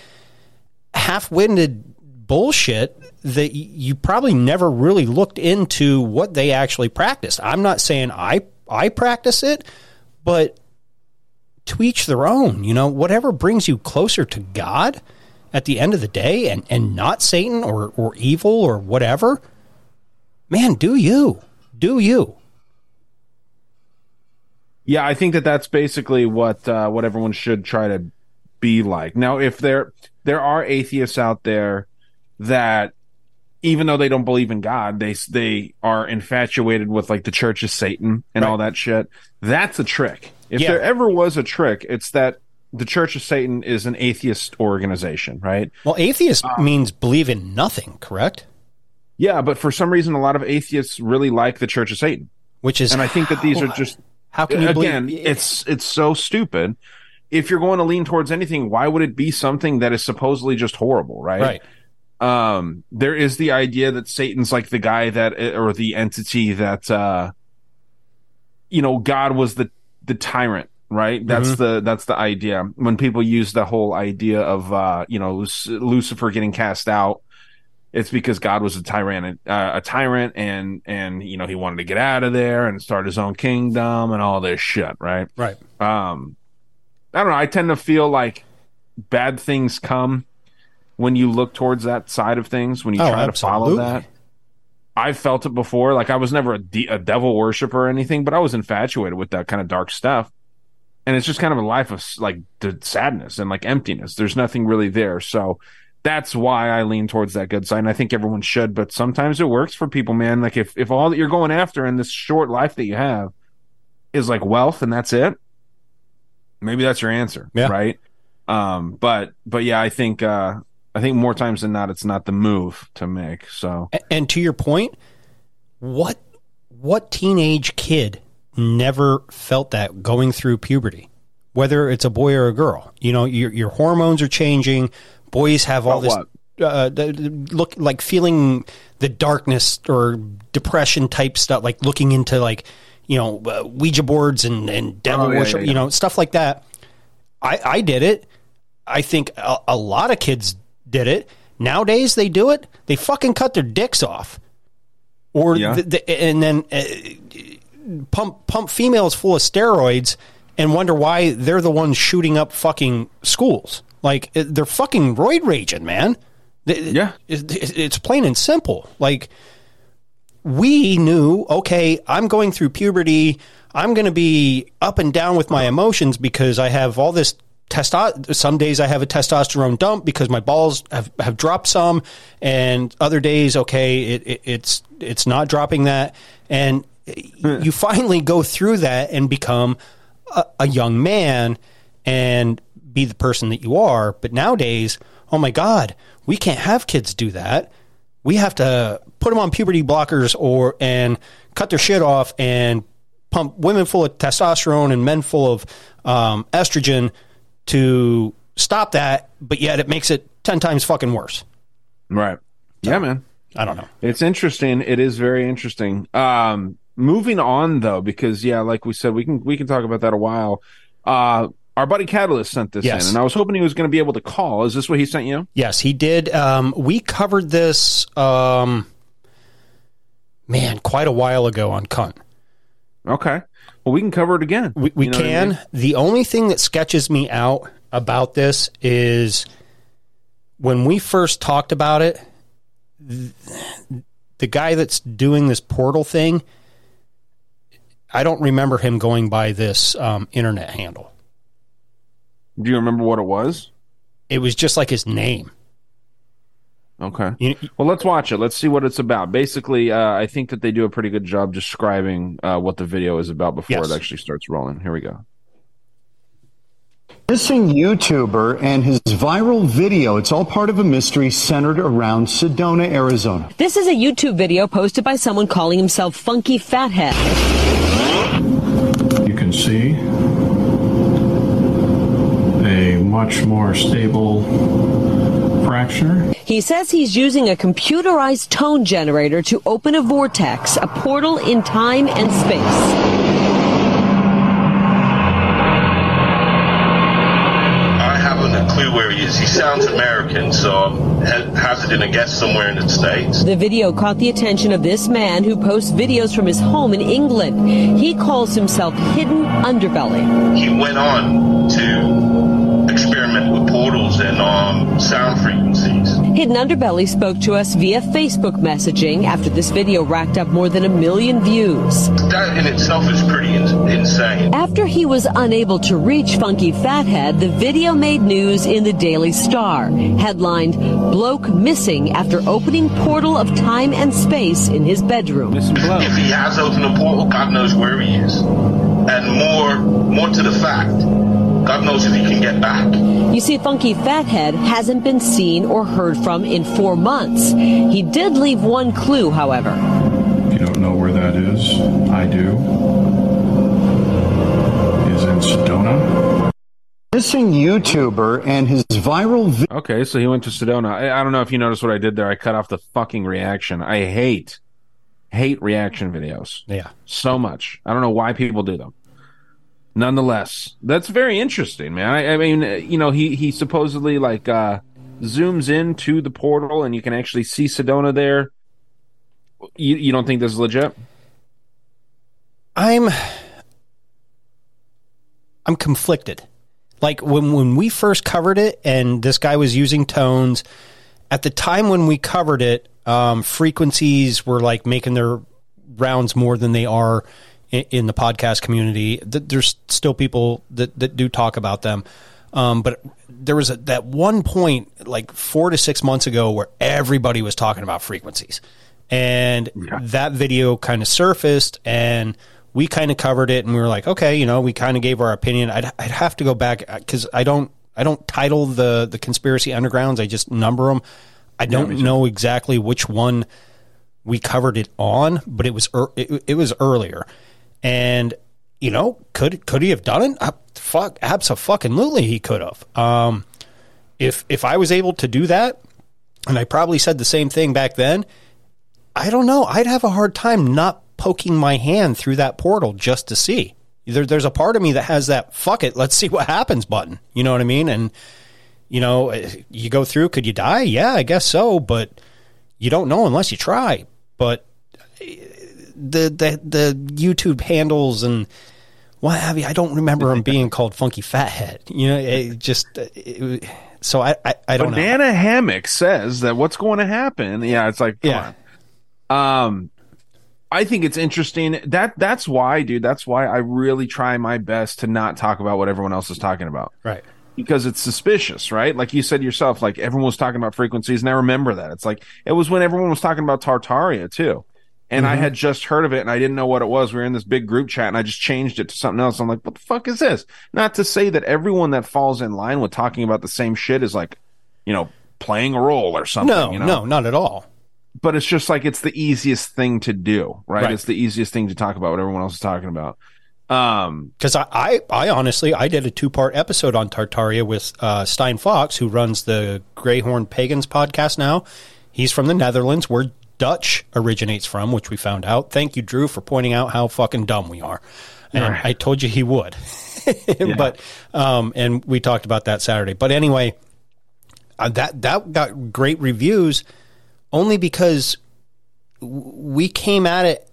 half-winded bullshit that you probably never really looked into what they actually practiced. I'm not saying I I practice it, but to each their own. You know, whatever brings you closer to God at the end of the day, and and not Satan or or evil or whatever. Man, do you do you? Yeah, I think that that's basically what uh, what everyone should try to be like. Now, if there there are atheists out there that even though they don't believe in God, they they are infatuated with like the Church of Satan and all that shit. That's a trick. If Yeah. there ever was a trick, it's that the Church of Satan is an atheist organization, right? Well, atheist um, means believe in nothing, correct? Yeah, but for some reason, a lot of atheists really like the Church of Satan, which is and I think that these are just how can you believe- again? It's it's so stupid. If you're going to lean towards anything, why would it be something that is supposedly just horrible, right? Right. Um, there is the idea that Satan's like the guy that or the entity that uh, you know, God was the the tyrant, right? That's Mhm. the that's the idea. When people use the whole idea of uh, you know Lucifer getting cast out, it's because God was a tyrant, uh, a tyrant, and and you know he wanted to get out of there and start his own kingdom and all this shit, right? Right. Um, I don't know. I tend to feel like bad things come when you look towards that side of things. When you Oh, try to follow that. I've felt it before. Like I was never a, de- a devil worshiper or anything, but I was infatuated with that kind of dark stuff. And it's just kind of a life of like sadness and like emptiness. There's nothing really there. So that's why I lean towards that good side. And I think everyone should, but sometimes it works for people, man. Like if, if all that you're going after in this short life that you have is like wealth and that's it, maybe that's your answer. Yeah. Right. Um, but, but yeah, I think, uh, I think more times than not, it's not the move to make. So And to your point, what what teenage kid never felt that going through puberty, whether it's a boy or a girl? You know, your your hormones are changing. Boys have all this About uh, the- the- look like feeling the darkness or depression type stuff, like looking into like you know uh, Ouija boards and and devil Oh, yeah, worship, yeah, yeah. you know, stuff like that. I I did it. I think a, a lot of kids did it. Nowadays they do it. They fucking cut their dicks off, or Yeah. the, the, and then uh, pump pump females full of steroids and wonder why they're the ones shooting up fucking schools. Like uh, they're fucking roid raging, man. Yeah, it's plain and simple. Like we knew, okay, I'm going through puberty. I'm going to be up and down with my emotions because I have all this testo. Some days I have a testosterone dump because my balls have, have dropped some, and other days, okay, it, it, it's it's not dropping that, and you finally go through that and become a, a young man and be the person that you are. But nowadays, oh my God, we can't have kids do that we have to put them on puberty blockers or and cut their shit off and pump women full of testosterone and men full of um, estrogen to stop that. But yet it makes it ten times fucking worse. Right. Yeah, man. I don't know. It's interesting. It is very interesting. Um, moving on though, because yeah, like we said, we can we can talk about that a while. Uh, our buddy Catalyst sent this Yes. in, and I was hoping he was going to be able to call. Is this what he sent you? Yes, he did. Um, we covered this, um, man, quite a while ago on Cunt. Okay. Well, we can cover it again. We, we You know what I can. mean? The only thing that sketches me out about this is when we first talked about it, the guy that's doing this portal thing, I don't remember him going by this um, internet handle. Do you remember what it was? It was just like his name. Okay. You- well, let's watch it. Let's see what it's about. Basically, uh, I think that they do a pretty good job describing uh, what the video is about before Yes. it actually starts rolling. Here we go. Missing YouTuber and his viral video. It's all part of a mystery centered around Sedona, Arizona. This is a YouTube video posted by someone calling himself Funky Fathead. You can see a much more stable fracture. He says he's using a computerized tone generator to open a vortex, a portal in time and space. I haven't a clue where he is. He sounds American, so I'm ha- hazarding a guess somewhere in the States. The video caught the attention of this man who posts videos from his home in England. He calls himself Hidden Underbelly. He went on to experiment with portals and um, sound frequencies. Hidden Underbelly spoke to us via Facebook messaging after this video racked up more than a million views. That in itself is pretty in- insane. After he was unable to reach Funky Fathead, the video made news in the Daily Star, headlined Bloke Missing After Opening Portal of Time and Space in His Bedroom. If he has opened a portal, God knows where he is. And more, more to the fact, God knows if he can get back. You see, Funky Fathead hasn't been seen or heard from in four months. He did leave one clue, however. If you don't know where that is, I do. Is in Sedona. Missing YouTuber and his viral video. Okay, so he went to Sedona. I, I don't know if you noticed what I did there. I cut off the fucking reaction. I hate, hate reaction videos. Yeah. So much. I don't know why people do them. Nonetheless, that's very interesting, man. I, I mean, uh, you know, he he supposedly like uh zooms into the portal, and you can actually see Sedona there. You you don't think this is legit? I'm I'm conflicted. Like when when we first covered it, and this guy was using tones. At the time when we covered it, um, frequencies were like making their rounds more than they are in, the podcast community. There's still people that that do talk about them, um, but there was a, that one point like four to six months ago where everybody was talking about frequencies, and that video kind of surfaced and we kind of covered it and we were like, okay, you know, we kind of gave our opinion. I'd, I'd have to go back because I don't, I don't title the the conspiracy undergrounds. I just number them. I don't know exactly which one we covered it on, but it was ear- it, it was earlier, and you know, could could he have done it? Uh, fuck, absolutely, he could have. Um, if if I was able to do that, and I probably said the same thing back then, I don't know. I'd have a hard time not poking my hand through that portal just to see. There, there's a part of me that has that "fuck it, let's see what happens" button. You know what I mean? And you know, eh, you go through. Could you die? Yeah, I guess so. But you don't know unless you try. But eh, the the the YouTube handles and what have you? I don't remember him being called Funky Fathead. You know, it just it, so I I, I don't know. Banana Hammock says that what's going to happen. Yeah, it's like, come Yeah. on. Um, I think it's interesting. That that's why, dude. That's why I really try my best to not talk about what everyone else is talking about. Right. Because it's suspicious, right? Like you said yourself, like everyone was talking about frequencies, and I remember that. It's like it was when everyone was talking about Tartaria too. And I Mhm. had just heard of it and I didn't know what it was. We were in this big group chat and I just changed it to something else. I'm like, what the fuck is this? Not to say that everyone that falls in line with talking about the same shit is like, you know, playing a role or something. No, you know? no, not at all. But it's just like it's the easiest thing to do, right? Right. It's the easiest thing to talk about what everyone else is talking about. Um, because I, I, I honestly, I did a two part episode on Tartaria with uh, Stein Fox, who runs the Greyhorn Pagans podcast now. He's from the Netherlands, where Dutch originates from, which we found out. Thank you, Drew, for pointing out how fucking dumb we are. And Right. I told you he would. But um, and we talked about that Saturday. But anyway, uh, that that got great reviews only because w- we came at it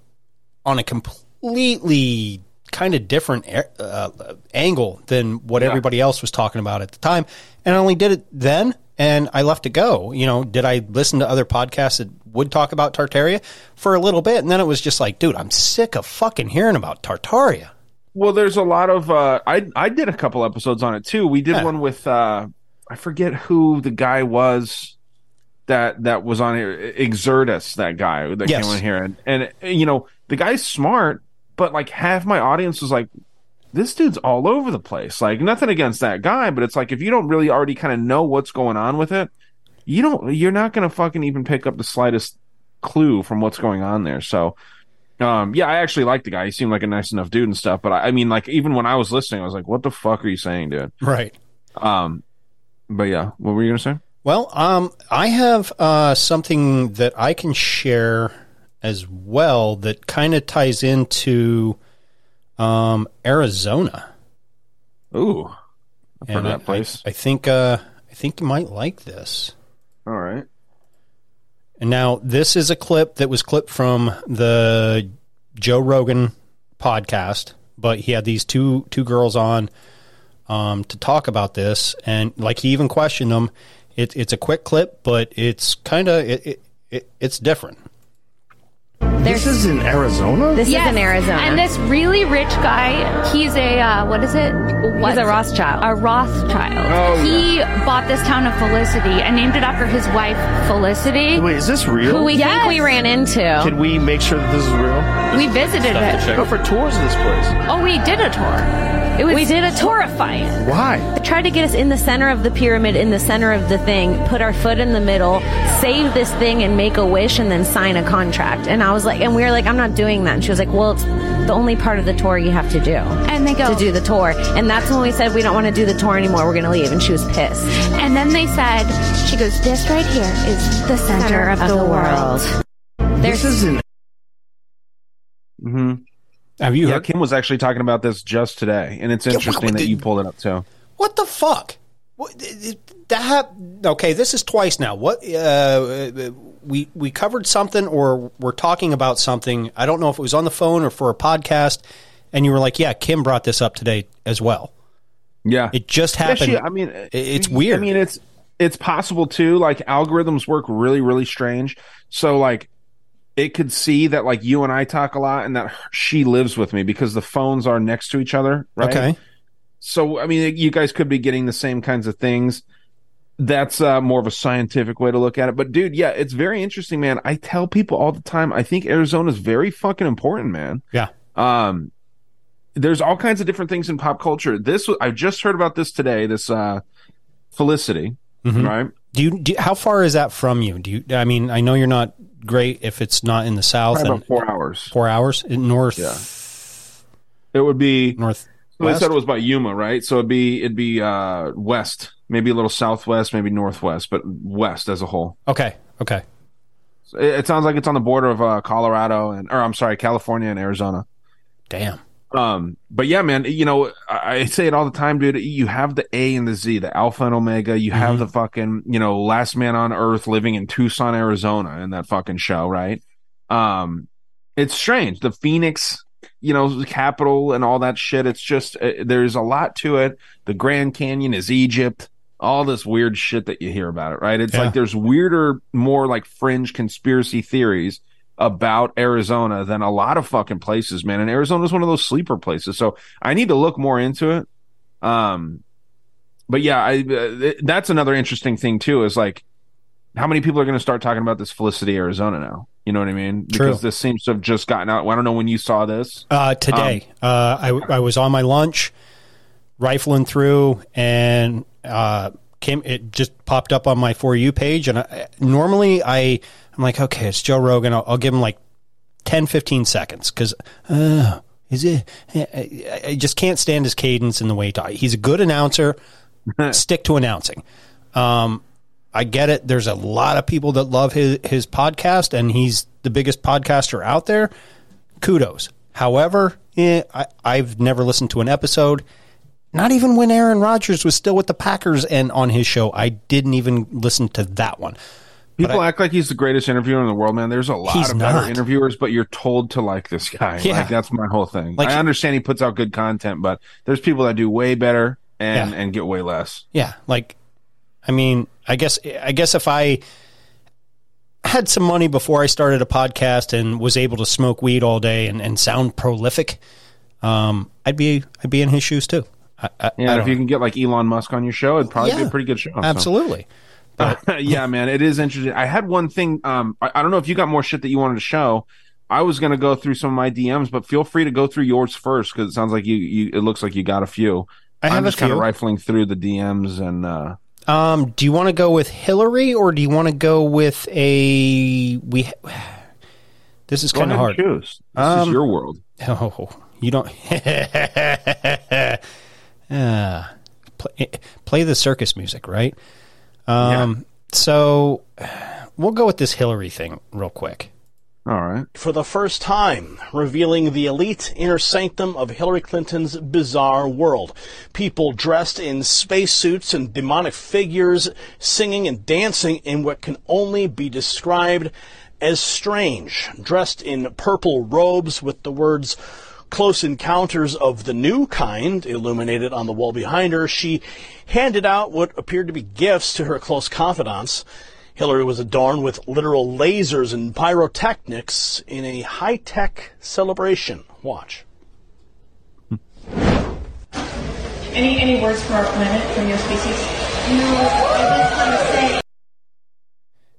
on a completely kind of different a- uh, angle than what Yeah. everybody else was talking about at the time. And I only did it then and I left it go. You know, did I listen to other podcasts that would talk about Tartaria for a little bit? And then it was just like, dude, I'm sick of fucking hearing about Tartaria. Well, there's a lot of uh I I did a couple episodes on it too. We did Yeah. one with uh I forget who the guy was that that was on here Exertus, that guy that Yes. came on here and and you know, the guy's smart, but like half my audience was like this dude's all over the place. Like nothing against that guy, but it's like if you don't really already kind of know what's going on with it, you don't you're not going to fucking even pick up the slightest clue from what's going on there. So um, yeah, I actually like the guy. He seemed like a nice enough dude and stuff. But I, I mean, like, even when I was listening, I was like, "What the fuck are you saying, dude?" Right. Um, but yeah, what were you gonna say? Well, um, I have uh, something that I can share as well that kind of ties into um, Arizona. Ooh, I've heard And of I- that place. I, I think uh, I think you might like this. All right. And now this is a clip that was clipped from the Joe Rogan podcast, but he had these two two girls on um, to talk about this, and like he even questioned them. It, it's a quick clip, but it's kind of it, it, it, it's different. This is in Arizona? This Yes. is in Arizona. And this really rich guy, he's a uh, what is it? What's, a Rothschild. A Rothschild. Oh, he bought this town of Felicity and named it after his wife Felicity. Wait, is this real? Who we Yes. think we ran into. Can we make sure that this is real? we visited it. Go for tours of this place. Oh, we did a tour. It was We did a tour. horrifying. Why? They tried to get us in the center of the pyramid, in the center of the thing, put our foot in the middle, save this thing and make a wish and then sign a contract. And I was like, and we were like, I'm not doing that. And she was like, well, it's the only part of the tour you have to do. And they go To do the tour. And that's when we said, we don't want to do the tour anymore. We're going to leave. And she was pissed. And then they said, she goes, this right here is the center, of, the, world. This is in hmm Have you yeah, heard? Kim was actually talking about this just today, and it's interesting that you pulled it up too. What the fuck? What, that okay? This is twice now. What uh, we we covered something, or we're talking about something. I don't know if it was on the phone or for a podcast, and you were like, "Yeah, Kim brought this up today as well." Yeah, it just Yeah, happened. she- I mean, It- it's weird. I mean, it's it's possible too. Like algorithms work really, really strange. So like, it could see that like you and I talk a lot, and that she lives with me because the phones are next to each other. Right. Okay. So I mean, you guys could be getting the same kinds of things. That's uh, more of a scientific way to look at it. But dude, yeah, it's very interesting, man. I tell people all the time. I think Arizona is very fucking important, man. Yeah. Um, there's all kinds of different things in pop culture. This I just heard about this today. This uh, Felicity, Mhm. right? Do you? Do, how far is that from you? Do you? I mean, I know you're not great if it's not in the south. Probably and four hours. Four hours in north. Yeah. It would be north. So they said it was by Yuma, right? So it'd be it'd be uh west, maybe a little southwest, maybe northwest, but west as a whole. Okay. Okay. So It, it sounds like it's on the border of uh, Colorado and, or I'm sorry, California and Arizona. Damn. Um, but yeah, man, you know, I, I say it all the time, dude. You have the A and the Z, the Alpha and Omega. You have Mhm. the fucking, you know, last man on Earth living in Tucson, Arizona, in that fucking show, right? Um, it's strange. The Phoenix, you know, the capital and all that shit. It's just uh, there's a lot to it. The Grand Canyon is Egypt. All this weird shit that you hear about it, right? It's Yeah. like there's weirder, more like fringe conspiracy theories about Arizona than a lot of fucking places, man. And Arizona is one of those sleeper places. So I need to look more into it. Um, but yeah, I uh, that's another interesting thing too. Is like how many people are going to start talking about this Felicity, Arizona now? You know what I mean? True. Because this seems to have just gotten out. I don't know when you saw this. Uh, today, uh, I, I was on my lunch, rifling through, and uh, came. It just popped up on my for you page, and I, normally I I'm like, okay, it's Joe Rogan. I'll, I'll give him like 10, 15 seconds because uh, is it? I, just can't stand his cadence and the way he talks. He's a good announcer. Stick to announcing. Um, I get it. There's a lot of people that love his his podcast, and he's the biggest podcaster out there. Kudos. However, eh, I, I've never listened to an episode. Not even when Aaron Rodgers was still with the Packers and on his show, I didn't even listen to that one. People I- act like he's the greatest interviewer in the world, man. There's a lot of better interviewers, but you're told to like this guy. Yeah. Like that's my whole thing. Like- I understand he puts out good content, but there's people that do way better and Yeah. and get way less. Yeah, like I mean, I guess I guess if I had some money before I started a podcast and was able to smoke weed all day and, and sound prolific, um, I'd be I'd be in his shoes too. I, I, Yeah, I if you can get like Elon Musk on your show, it'd probably be a pretty good show. so. But yeah, man, it is interesting. I had one thing. Um, I, I don't know if you got more shit that you wanted to show. I was gonna go through some of my DMs, but feel free to go through yours first because it sounds like you, you. It looks like you got a few. I have a just kind of rifling through the DMs and. uh Um, do you want to go with Hillary or do you want to go with a we? This is kind of hard. choose. This Um, is your world. Oh, you don't. Ah, play, play the circus music, right? Um, So we'll go with this Hillary thing real quick. All right. For the first time, revealing the elite inner sanctum of Hillary Clinton's bizarre world. People dressed in spacesuits and demonic figures, singing and dancing in what can only be described as strange. Dressed in purple robes with the words Close Encounters of the New Kind illuminated on the wall behind her, she handed out what appeared to be gifts to her close confidants. Hillary was adorned with literal lasers and pyrotechnics in a high tech celebration. Watch. Any any words for our planet from your species? No, I just want to say.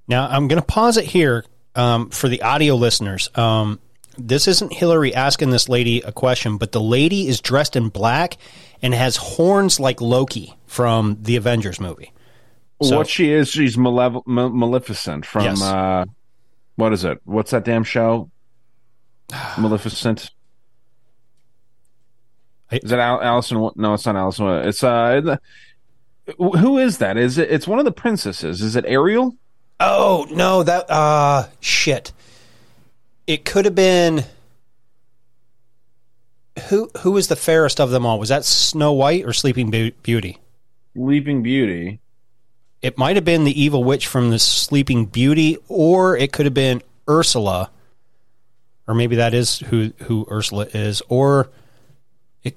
Now I'm going to pause it here um, for the audio listeners. Um, this isn't Hillary asking this lady a question, but the lady is dressed in black and has horns like Loki from the Avengers movie. So- what she is, she's malev- Maleficent from Yes. uh, what is it? What's that damn show? Maleficent. Is it Al- Allison? No, it's not Allison. It's uh, who is that? Is it? It's one of the princesses. Is it Ariel? Oh no, that uh shit. It could have been who who was the fairest of them all? Was that Snow White or Sleeping Beauty? Sleeping Beauty. It might have been the evil witch from the Sleeping Beauty, or it could have been Ursula, or maybe that is who who Ursula is, or it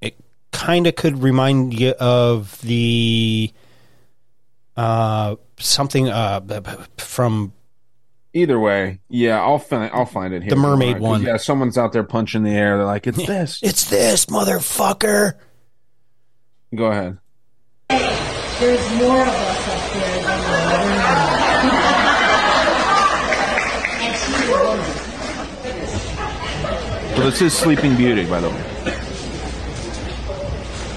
it kind of could remind you of the uh something uh from Either way, yeah, I'll find I'll find it here. The mermaid tomorrow, 'cause, one. Yeah, someone's out there punching the air. They're like, "It's this." It's this motherfucker. Go ahead. There's more of us up there than there And she's a woman. So this is Sleeping Beauty, by the way.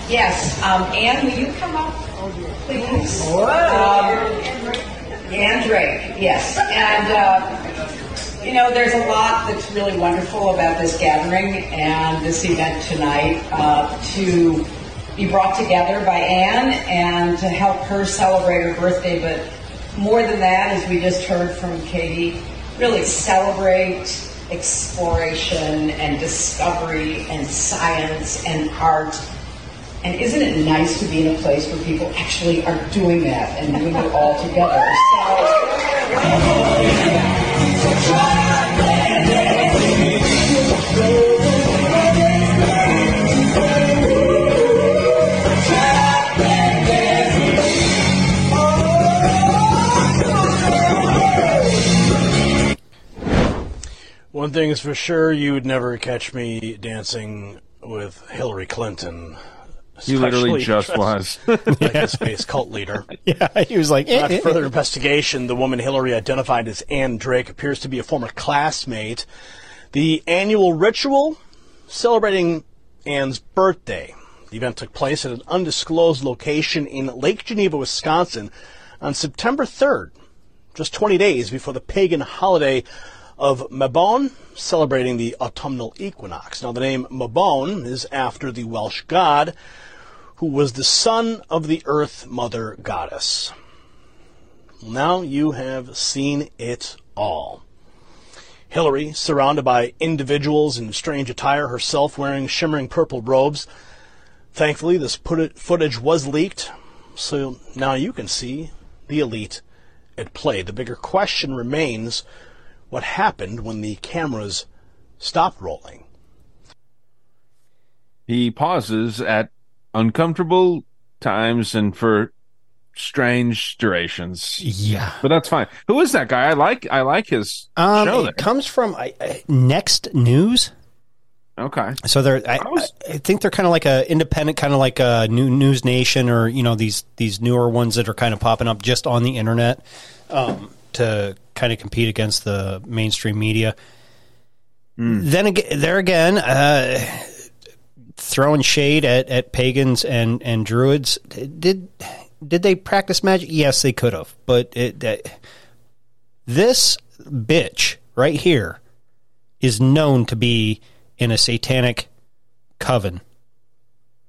Yes, um, Anne, will you come up, please? Um, Anne Drake, yes. And, uh, you know, there's a lot that's really wonderful about this gathering and this event tonight uh, to be brought together by Anne and to help her celebrate her birthday. But more than that, as we just heard from Katie, really celebrate exploration and discovery and science and art and isn't it nice to be in a place where people actually are doing that and doing it all together? One thing is for sure, you would never catch me dancing with Hillary Clinton. You literally just was. like a space cult leader. Yeah, he was like, eh, After eh, further eh. investigation, the woman Hillary identified as Anne Drake appears to be a former classmate. The annual ritual celebrating Anne's birthday. The event took place at an undisclosed location in Lake Geneva, Wisconsin on September 3rd, just 20 days before the pagan holiday of Mabon, celebrating the autumnal equinox. Now, the name Mabon is after the Welsh god who was the son of the Earth Mother Goddess. Now you have seen it all. Hillary, surrounded by individuals in strange attire, herself wearing shimmering purple robes. Thankfully, this footage was leaked, so now you can see the elite at play. The bigger question remains what happened when the cameras stopped rolling. He pauses at uncomfortable times and for strange durations. Yeah, but that's fine. Who is that guy? I like I like his Um, show. it There. comes from I, I, Next News. Okay, So they're, I, I, I think they're kind of like a independent, kind of like a new News Nation, or you know these these newer ones that are kind of popping up just on the internet um, to kind of compete against the mainstream media. Then again, there again, uh, throwing shade at, at pagans and, and druids. Did did they practice magic? Yes, they could have, but it, that, this bitch right here is known to be in a satanic coven.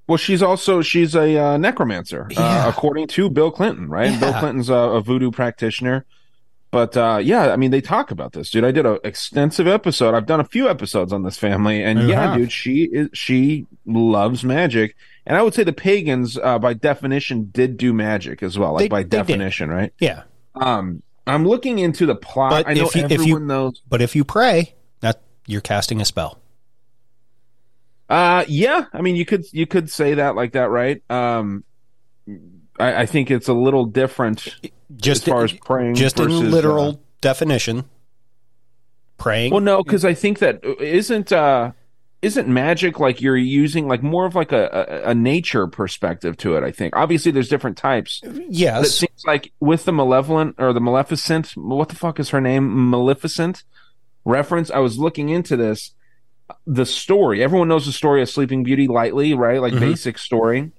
Well, she's also she's a uh, necromancer, uh, according to Bill Clinton, right? Yeah. Bill Clinton's a, a voodoo practitioner. But uh, yeah, I mean, they talk about this, dude. I did an extensive episode. I've done a few episodes on this family, and You yeah, have. dude, she is she loves magic, and I would say the pagans, uh, by definition, did do magic as well, like They- by they did. definition, right? Yeah, Um, I'm looking into the plot. but I know if you, everyone if you knows. but if you pray, that you're casting a spell. Uh, yeah. I mean, you could you could say that like that, right? Um, I, I think it's a little different Just as far as praying, just versus, in uh, literal definition. Praying. well, no, because I think that uh, isn't uh isn't magic like you're using like more of like a, a a nature perspective to it. I think obviously there's different types. Yes. It seems like with the malevolent or the maleficent, what the fuck is her name? Maleficent reference. I was looking into this. The story. Everyone knows the story of Sleeping Beauty lightly, right? Like Mhm. basic story.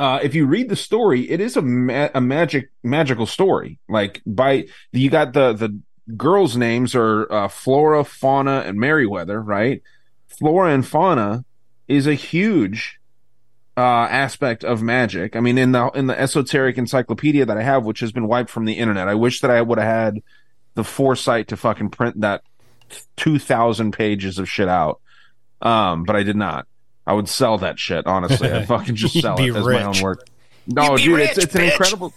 Uh, if you read the story, it is a ma- a magic magical story. Like by you got the the girls' names are uh, Flora, Fauna, and Merryweather, right? Flora and Fauna is a huge uh, aspect of magic. I mean, in the in the esoteric encyclopedia that I have, which has been wiped from the internet, I wish that I would have had the foresight to fucking print that two thousand pages of shit out. Um, but I did not. I would sell that shit. Honestly, I fucking just sell it as my own work. No, dude, rich, it's it's an incredible.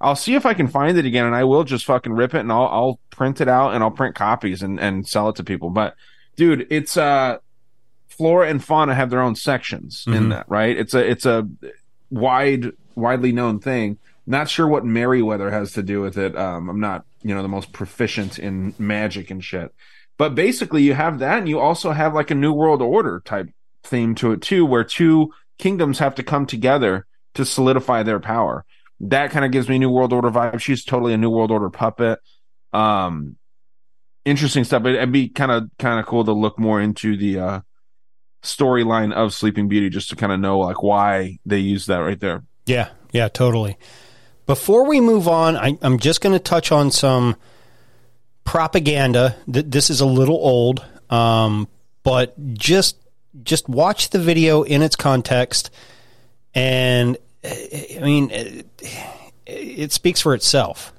I'll see if I can find it again, and I will just fucking rip it, and I'll I'll print it out, and I'll print copies and and sell it to people. But dude, it's uh, flora and fauna have their own sections in Mhm. that, right? It's a it's a wide widely known thing. Not sure what Merryweather has to do with it. Um, I'm not you know the most proficient in magic and shit, but basically you have that, and you also have like a New World Order type theme to it too, where two kingdoms have to come together to solidify their power. That kind of gives me New World Order vibe. She's totally a New World Order puppet. Um, interesting stuff. It, it'd be kind of kind of cool to look more into the uh, storyline of Sleeping Beauty, just to kind of know like why they use that right there. Yeah, yeah, totally. Before we move on, I, I'm just going to touch on some propaganda. Th- This is a little old, um, but just just watch the video in its context, and I mean, it, it speaks for itself.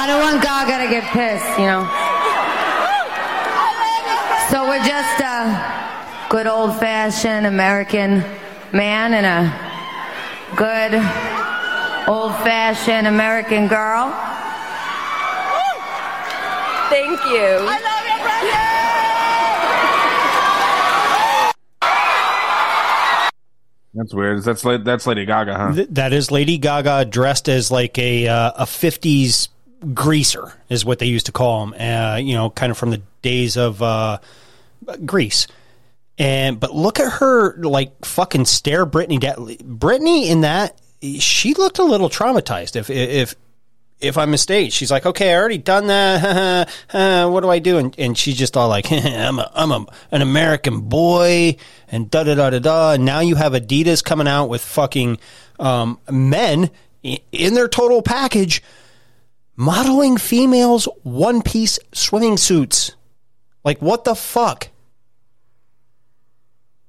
I don't want Gaga to get pissed, you know. So we're just a good old fashioned American man and a good old fashioned American girl. Thank you. I That's weird. That's that's Lady Gaga, huh? Th- that is Lady Gaga dressed as like a uh, a fifties greaser is what they used to call him. Uh, you know, kind of from the days of uh, Grease. And but look at her like fucking stare Brittany. Brittany in that she looked a little traumatized. If if if I'm mistaken, she's like, okay, I already done that. Uh, what do I do? And, and she's just all like, I'm a, I'm a, an American boy and da da da da da. And now you have Adidas coming out with fucking um, men in their total package modeling females one piece swimming suits. Like, what the fuck?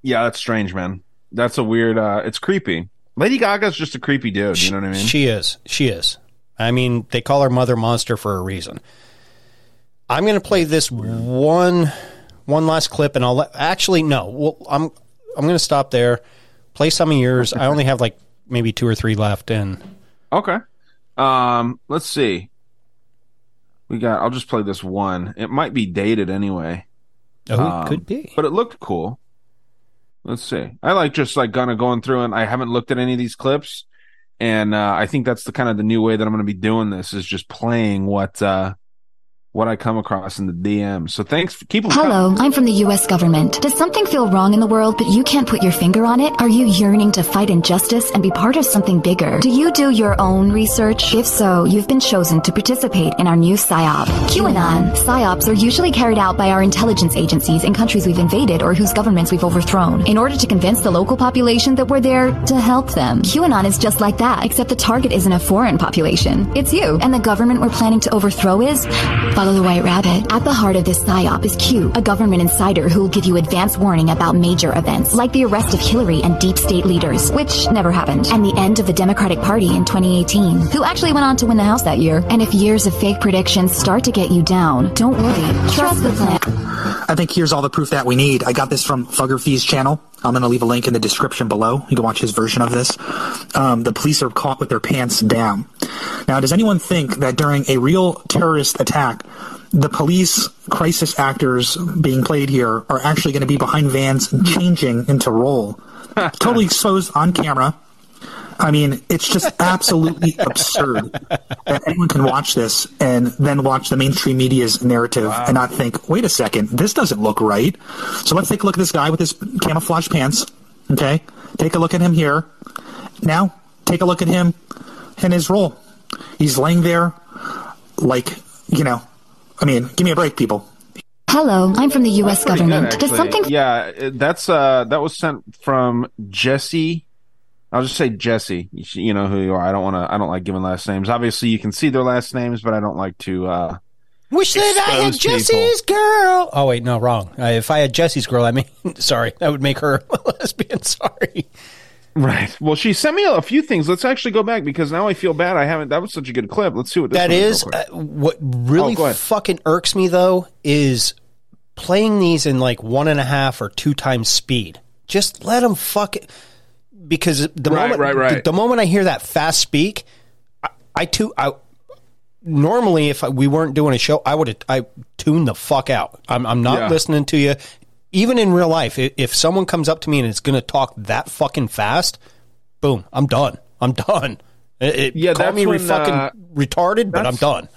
Yeah, that's strange, man. That's a weird. uh It's creepy. Lady Gaga's just a creepy dude. You know what I mean? She is. She is. I mean, they call her Mother Monster for a reason. I'm going to play this one one last clip, and I'll let. Actually, no. Well, I'm I'm going to stop there. Play some of yours. I only have like maybe two or three left, and Okay. Um, let's see. We got. I'll just play this one. It might be dated anyway. Oh, it Um, could be. but it looked cool. Let's see. I like just like kind of going through, and I haven't looked at any of these clips, and uh, I think that's the kind of the new way that I'm going to be doing this is just playing what uh what I come across in the DM. So thanks. For, keep Hello, I'm from the US government. Does something feel wrong in the world but you can't put your finger on it? Are you yearning to fight injustice and be part of something bigger? Do you do your own research? If so, you've been chosen to participate in our new PSYOP. QAnon. PSYOPs are usually carried out by our intelligence agencies in countries we've invaded or whose governments we've overthrown in order to convince the local population that we're there to help them. QAnon is just like that, except the target isn't a foreign population. It's you. And the government we're planning to overthrow is Follow the White Rabbit. At the heart of this PSYOP is Q, a government insider who will give you advance warning about major events, like the arrest of Hillary and deep state leaders, which never happened, and the end of the Democratic Party in 2018, who actually went on to win the House that year. And if years of fake predictions start to get you down, don't worry. Trust the plan. I think here's all the proof that we need. I got this from Fugger Fee's channel. I'm going to leave a link in the description below. You can watch his version of this. Um, the police are caught with their pants down. Now, does anyone think that during a real terrorist attack, the police crisis actors being played here are actually going to be behind vans and changing into role? totally exposed on camera. I mean, it's just absolutely absurd that anyone can watch this and then watch the mainstream media's narrative and not think, wait a second, this doesn't look right. So let's take a look at this guy with his camouflage pants. Okay? Take a look at him here. Now, take a look at him and his role. He's laying there like, you know, I mean, give me a break, people. Hello, I'm from the U.S. Pretty good, government. Does something Yeah, that's uh that was sent from Jesse. I'll just say Jesse. You, know who you are. I don't want to. I don't like giving last names. Obviously, you can see their last names, but I don't like to uh Wish that I had expose people. Jesse's girl. Oh wait, no, wrong. Uh, if I had Jesse's girl, I mean, sorry, that would make her a lesbian. Sorry. Right. Well, she sent me a few things. Let's actually go back because now I feel bad. I haven't. That was such a good clip. Let's see what That is uh, what really Oh, fucking irks me though is playing these in like one and a half or two times speed. Just let them fuck it. Because the Right, moment, right, right. The, the moment I hear that fast speak, I, I too, I normally if we weren't doing a show, I would have I tune the fuck out. I'm, I'm not Yeah. listening to you. Even in real life, if, someone comes up to me and is going to talk that fucking fast, boom, I'm done. I'm done. It, Yeah, call me when, fucking uh, retarded, but I'm done.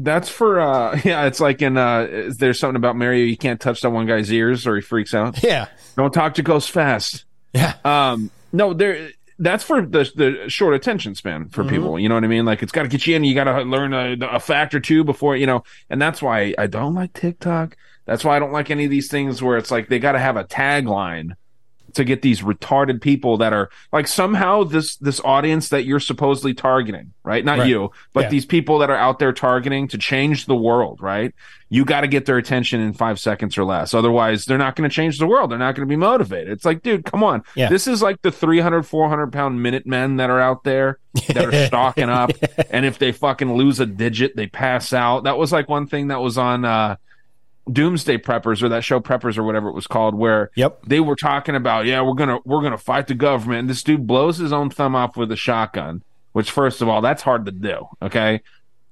That's for uh yeah, it's like in uh is there something about Mario you can't touch that one guy's ears or he freaks out. Yeah. Don't talk to Ghost fast. Yeah. Um no, there that's for the the short attention span for Mhm. people. You know what I mean? Like it's got to get you in. You got to learn a, a fact or two before you know. And that's why I don't like TikTok. That's why I don't like any of these things where it's like they got to have a tagline to get these retarded people that are like somehow this this audience that you're supposedly targeting, right? Not Right. you, but Yeah. these people that are out there targeting to change the world, right? You got to get their attention in five seconds or less. Otherwise, they're not going to change the world. They're not going to be motivated. It's like, dude, come on. Yeah. This is like the 300, 400 pound minute men that are out there that are stocking up. And if they fucking lose a digit, they pass out. That was like one thing that was on, uh, Doomsday Preppers or that show Preppers or whatever it was called, where yep. they were talking about, yeah, we're gonna we're gonna fight the government. And this dude blows his own thumb off with a shotgun, which first of all, that's hard to do. Okay,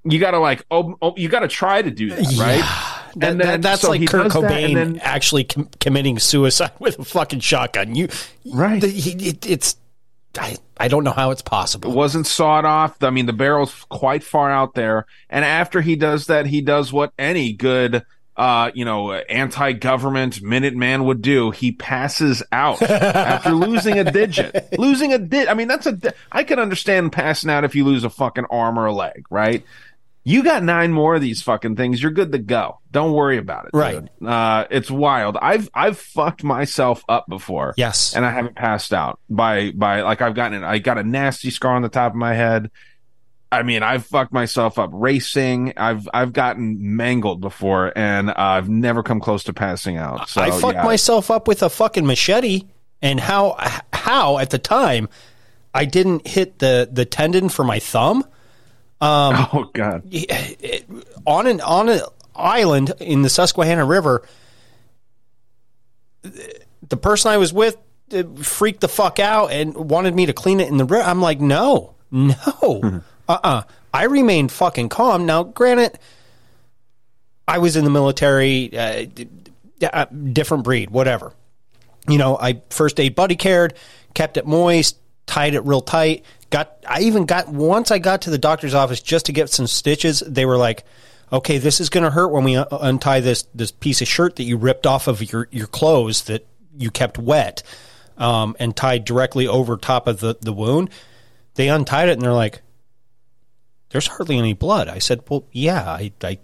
you gotta like oh, oh you gotta try to do that, right? That, that- that's so like Kurt Cobain then- actually com- committing suicide with a fucking shotgun. You right? The, he, it, it's I, I don't know how it's possible. It wasn't sawed off. I mean, the barrel's quite far out there. And after he does that, he does what any good, uh, you know, anti-government Minuteman would do. He passes out after losing a digit. Losing a digit. I mean, that's a. di- I can understand passing out if you lose a fucking arm or a leg, right? You got nine more of these fucking things. You're good to go. Don't worry about it. Right. Uh, it's wild. I've I've fucked myself up before. Yes. And I haven't passed out by by like I've gotten I got a nasty scar on the top of my head. I mean, I've fucked myself up racing. I've I've gotten mangled before, and uh, I've never come close to passing out. So I fucked yeah. myself up with a fucking machete, and how how at the time I didn't hit the the tendon for my thumb. Um, oh God! on an on an island in the Susquehanna River, the person I was with uh, freaked the fuck out and wanted me to clean it in the river. I'm like, no, no, uh, uh I remained fucking calm. Now, granted, I was in the military, uh, uh, different breed, whatever. You know, I first aid buddy cared, kept it moist, tied it real tight. Got I even got once I got to the doctor's office just to get some stitches. They were like, "Okay, this is going to hurt when we un- untie this this piece of shirt that you ripped off of your your clothes that you kept wet um, and tied directly over top of the the wound." They untied it and they're like, "There's hardly any blood." I said, "Well, yeah, I I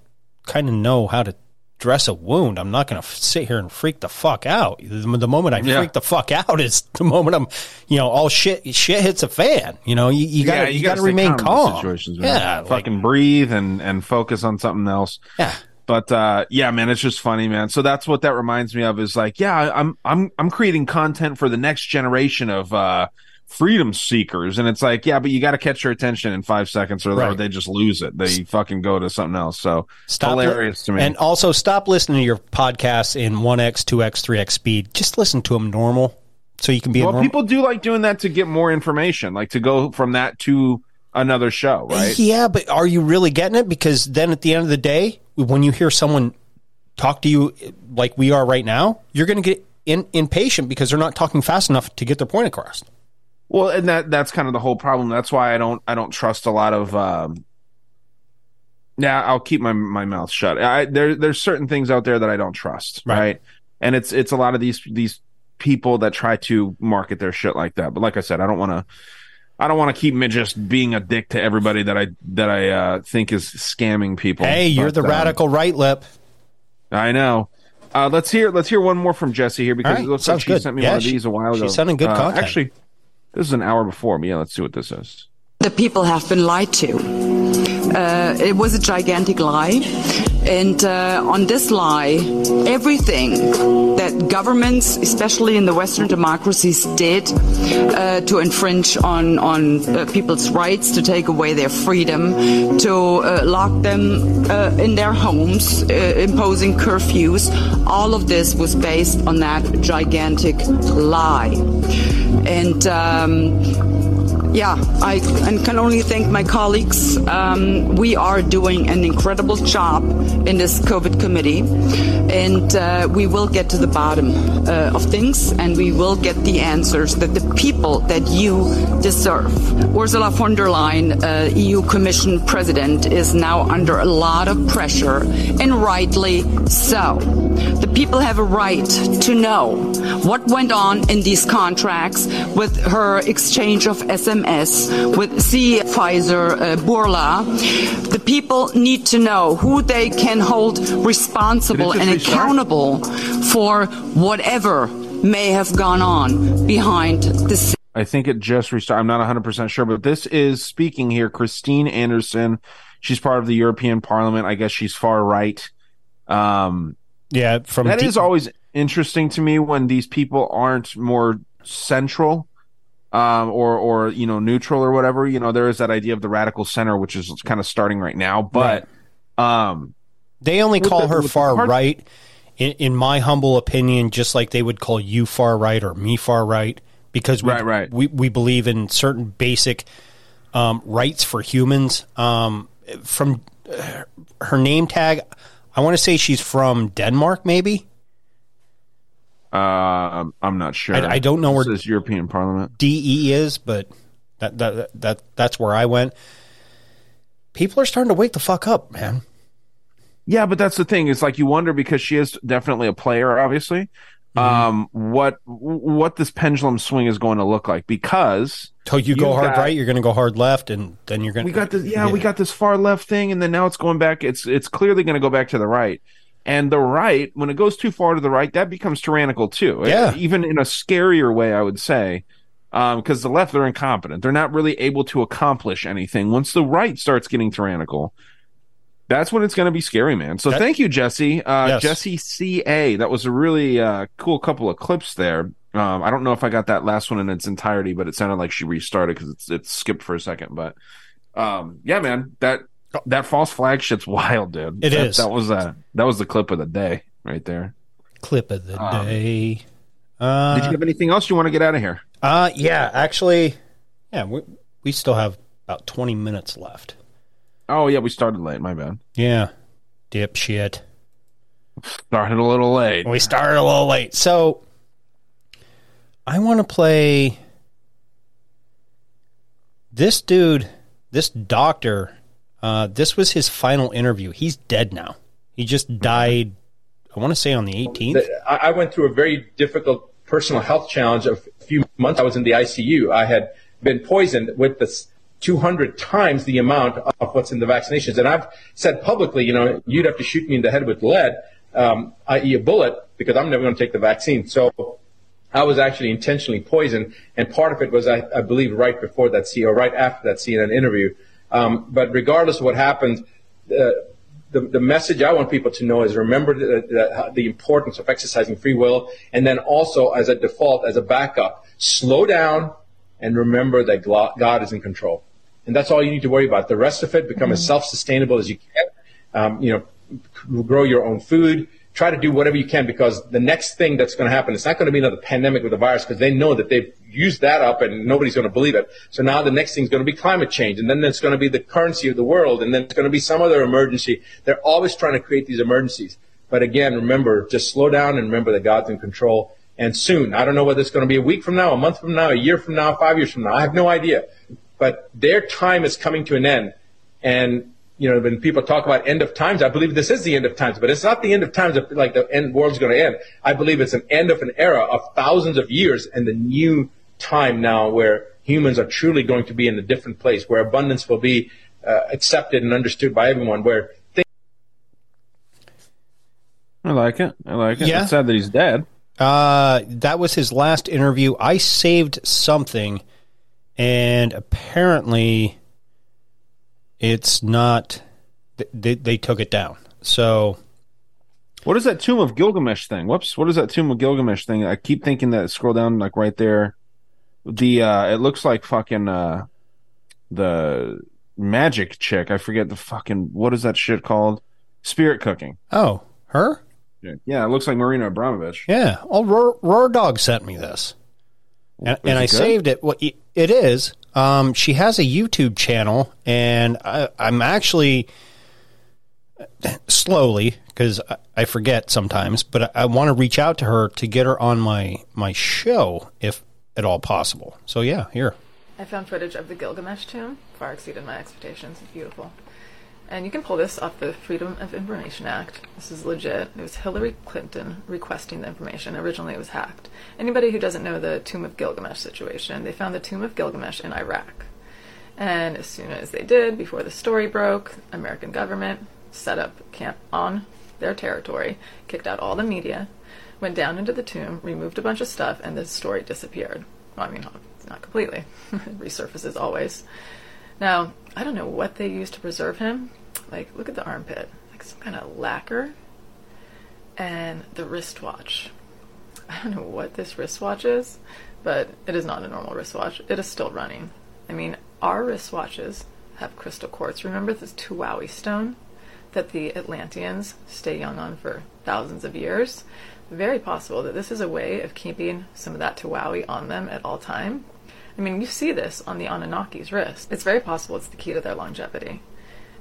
kind of know how to." Dress a wound. I'm not going to f- sit here and freak the fuck out. The, the moment I Yeah. freak the fuck out is the moment I'm, you know, all shit shit hits a fan. You know, you, you gotta you, gotta gotta remain in calm. Situations, man. yeah, like, fucking breathe and and focus on something else. Yeah. But uh, yeah, man, it's just funny, man. So that's what that reminds me of. Is like, yeah, I'm I'm I'm creating content for the next generation of uh, freedom seekers, and it's like, yeah, but you got to catch their attention in five seconds, or, or Right. they just lose it. They fucking go to something else. So stop li- hilarious to me. And also stop listening to your podcasts in 1x, 2x, 3x speed. Just listen to them normal so you can be well, normal. people do like doing that to get more information, like to go from that to another show, eh, right? Yeah, but are you really getting it? Because then at the end of the day, when you hear someone talk to you like we are right now, you're going to get in, impatient because they're not talking fast enough to get their point across. Well, and that that's kind of the whole problem. That's why I don't I don't trust a lot of. Um, yeah, I'll keep my my mouth shut. I, there there's certain things out there that I don't trust, right. And it's it's a lot of these these people that try to market their shit like that. But like I said, I don't want to. I don't want to keep me just being a dick to everybody that I that I uh, think is scamming people. Hey, you're But, the um, radical right lip. I know. Uh, let's hear let's hear one more from Jesse here because right, it looks like she good. sent me Yeah, one of these a while ago. she's sending good Uh, content. Actually, this is an hour before me. Yeah, let's see what this is. The people have been lied to. Uh, it was a gigantic lie. And uh, on this lie, everything that governments, especially in the Western democracies, did uh, to infringe on on uh, people's rights, to take away their freedom, to uh, lock them uh, in their homes, uh, imposing curfews, all of this was based on that gigantic lie. And um, yeah, I can only thank my colleagues. Um, we are doing an incredible job in this COVID committee, and uh, we will get to the bottom uh, of things, and we will get the answers that the people that you deserve. Ursula von der Leyen, uh, EU Commission President, is now under a lot of pressure, and rightly so. The people have a right to know what went on in these contracts with her exchange of SMS with C. Pfizer uh, Bourla. The people need to know who they can hold responsible Did and just restart? accountable for whatever may have gone on behind the scenes. I think it just restarted. I'm not 100% sure, but this is speaking here, Christine Anderson. She's part of the European Parliament. I guess she's far right. Um, yeah, from That is deep- always interesting to me when these people aren't more central um, or or you know neutral or whatever. You know, there is that idea of the radical center, which is kind of starting right now. But um, They only call the- her far hard- right, in, in my humble opinion, just like they would call you far right or me far right, because we, Right, right. we, we believe in certain basic um, rights for humans. Um, from uh, her name tag, I want to say she's from Denmark, maybe. Uh, I'm not sure. I- I don't know where- this European Parliament. DE is, but that, that that that's where I went. People are starting to wake the fuck up, man. Yeah, but that's the thing. It's like you wonder because she is definitely a player, obviously. Mm-hmm. Um, what what this pendulum swing is going to look like because So you go hard got- right, you're going to go hard left, and then you're going. we got this yeah, we got this far left thing and then now it's going back it's it's clearly going to go back to the right and the right when it goes too far to the right that becomes tyrannical too. Yeah. even in a scarier way i would say because the left they're incompetent. They're not really able to accomplish anything. Once the right starts getting tyrannical that's when it's going to be scary man. So That- thank you jesse. Uh Yes. jesse ca that was a really uh cool couple of clips there. Um i don't know if i got that last one in its entirety but it sounded like she restarted because it's it skipped for a second. But um yeah man that that false flag shit's wild dude It that, is. that was uh that was the clip of the day right there clip of the Um, day. Uh, did you have anything else you want to get out of here Uh, yeah, actually, yeah, we we still have about twenty minutes left. oh yeah we started late my bad Yeah, dipshit. started a little late We started a little late, so I want to play this dude, this doctor. Uh, this was his final interview. He's dead now. He just died. I want to say on the 18th. I went through a very difficult personal health challenge a few months. I was in the ICU. I had been poisoned with this 200 times the amount of what's in the vaccinations. And I've said publicly, you know, you'd have to shoot me in the head with lead, um, i.e. a bullet, because I'm never going to take the vaccine. So I was actually intentionally poisoned, and part of it was, I, I believe, right before that C or right after that CNN interview. Um, but regardless of what happened, uh, the, the message I want people to know is remember the, the, the importance of exercising free will, and then also as a default, as a backup, slow down and remember that God is in control. And that's all you need to worry about. The rest of it, become as self-sustainable as you can. Um, you know, grow your own food. Try to do whatever you can because the next thing that's going to happen, it's not going to be another pandemic with a virus because they know that they've used that up and nobody's going to believe it. So now the next thing is going to be climate change and then there's going to be the currency of the world and then it's going to be some other emergency. They're always trying to create these emergencies. But again, remember, just slow down and remember that God's in control. And soon, I don't know whether it's going to be a week from now, a month from now, a year from now, five years from now. I have no idea. But their time is coming to an end. And, you know, when people talk about end of times, I believe this is the end of times, but it's not the end of times of, like the end world's going to end. I believe it's an end of an era of thousands of years and the new time now where humans are truly going to be in a different place, where abundance will be uh, accepted and understood by everyone, where things i like it i like it Yeah. it's sad that he's dead Uh, that was his last interview. I saved something, and apparently, it's not. They, they took it down. So, what is that Tomb of Gilgamesh thing? Whoops, what is that Tomb of Gilgamesh thing? I keep thinking that scroll down like right there. The uh it looks like fucking uh the magic chick. I forget the fucking what is that shit called? Spirit cooking. Oh, her? Yeah, it looks like Marina Abramović. Yeah, old Roar, Roar Dog sent me this, and, and I good? saved it. What it is? Um, she has a YouTube channel, and I, I'm actually slowly because I, I forget sometimes, but I, I want to reach out to her to get her on my my show if at all possible. So yeah, here. I found footage of the Gilgamesh tomb. Far exceeded my expectations. It's beautiful. And you can pull this off the Freedom of Information Act. This is legit. It was Hillary Clinton requesting the information. Originally, it was hacked. Anybody who doesn't know the Tomb of Gilgamesh situation, they found the Tomb of Gilgamesh in Iraq. And as soon as they did, before the story broke, American government set up camp on their territory, kicked out all the media, went down into the tomb, removed a bunch of stuff, and the story disappeared. Well, I mean, not completely. resurfaces always. Now, I don't know what they used to preserve him. Like, look at the armpit. Like some kind of lacquer. And the wristwatch. I don't know what this wristwatch is, but it is not a normal wristwatch. It is still running. I mean, our wristwatches have crystal quartz. Remember this Tuaoi stone that the Atlanteans stay young on for thousands of years? Very possible that this is a way of keeping some of that Tuaoi on them at all time. I mean, you see this on the Anunnaki's wrist. It's very possible it's the key to their longevity.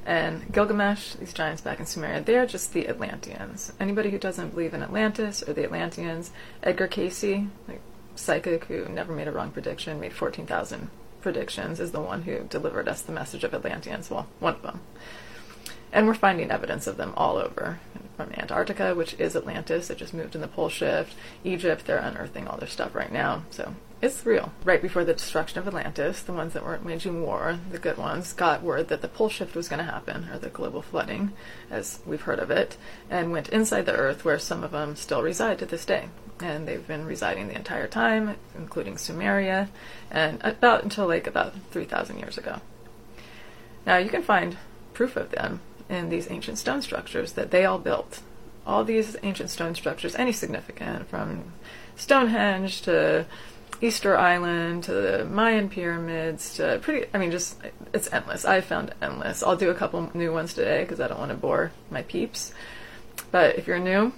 And Gilgamesh, these giants back in Sumeria, they're just the Atlanteans. Anybody who doesn't believe in Atlantis or the Atlanteans, Edgar Cayce, like psychic who never made a wrong prediction, made 14,000 predictions, is the one who delivered us the message of Atlanteans. Well, one of them. And we're finding evidence of them all over. From Antarctica, which is Atlantis, it just moved in the pole shift. Egypt, they're unearthing all their stuff right now. So it's real. Right before the destruction of Atlantis, the ones that weren't waging war, the good ones, got word that the pole shift was going to happen, or the global flooding, as we've heard of it, and went inside the Earth, where some of them still reside to this day. And they've been residing the entire time, including Sumeria, and about until like about 3,000 years ago. Now you can find proof of them in these ancient stone structures that they all built. All these ancient stone structures, any significant, from Stonehenge to Easter Island to the Mayan pyramids to pretty, I mean, just, it's endless. I found endless. I'll do a couple new ones today because I don't want to bore my peeps. But if you're new,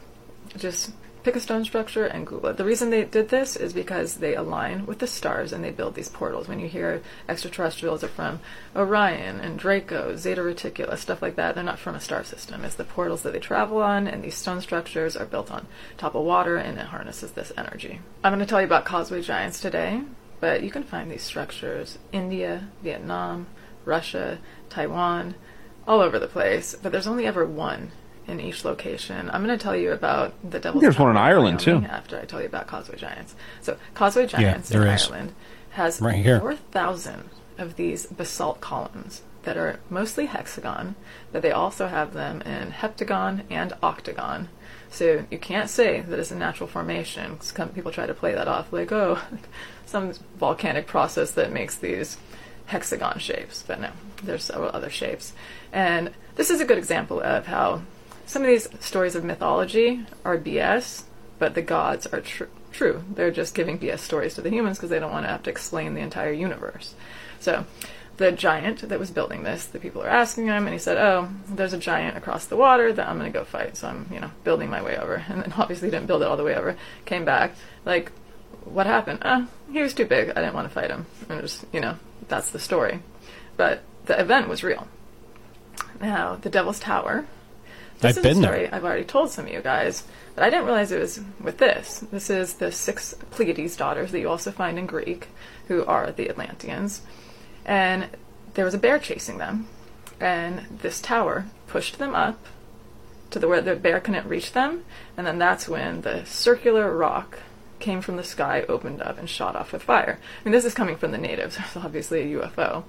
just pick a stone structure and Google it. The reason they did this is because they align with the stars and they build these portals. When you hear extraterrestrials are from Orion and Draco, Zeta Reticula, stuff like that, they're not from a star system. It's the portals that they travel on, and these stone structures are built on top of water and it harnesses this energy. I'm going to tell you about causeway giants today, but you can find these structures India, Vietnam, Russia, Taiwan, all over the place, but there's only ever one in each location. I'm going to tell you about the Devil's There's one in Ireland, too. After I tell you about Causeway Giants. So Causeway Yeah, Giants in there is. Ireland has Right 4,000 of these basalt columns that are mostly hexagon, but they also have them in heptagon and octagon. So you can't say that it's a natural formation. 'cause Some people try to play that off like, oh, some volcanic process that makes these hexagon shapes. But no, there's several other shapes. And this is a good example of how some of these stories of mythology are BS, but the gods are tr- true. They're just giving BS stories to the humans because they don't want to have to explain the entire universe. So, the giant that was building this, the people are asking him, and he said, "Oh, there's a giant across the water that I'm going to go fight." So I'm, you know, building my way over, and then obviously didn't build it all the way over. Came back, like, what happened? Uh, he was too big. I didn't want to fight him. And was, you know, that's the story. But the event was real. Now, the Devil's Tower. This I've is been a there. story I've already told some of you guys, but I didn't realize it was with this. This is the six Pleiades daughters that you also find in Greek, who are the Atlanteans. And there was a bear chasing them, and this tower pushed them up to the where the bear couldn't reach them, and then that's when the circular rock came from the sky, opened up, and shot off with fire. I mean, this is coming from the natives. It's obviously a UFO.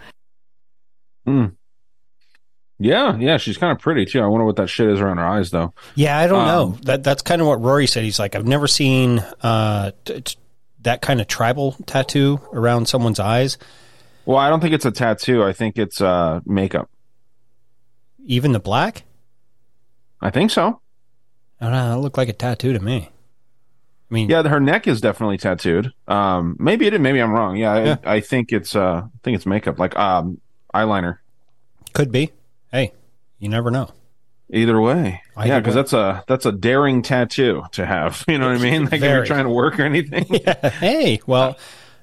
Hmm. Yeah, yeah, she's kind of pretty too. I wonder what that shit is around her eyes, though. Yeah, I don't Um, know. That that's kind of what Rory said. He's like, I've never seen uh, t- t- that kind of tribal tattoo around someone's eyes. Well, I don't think it's a tattoo. I think it's uh, makeup. Even the black. I think so. I don't know. That looked like a tattoo to me. I mean, Yeah, her neck is definitely tattooed. Um, maybe it. Maybe I'm wrong. Yeah, Yeah. I, I think it's. Uh, I think it's makeup, like um, eyeliner. could be. Hey, you never know. Either way, Either yeah, because that's a that's a daring tattoo to have. You know what I mean? Like if you're trying to work or anything. hey, well,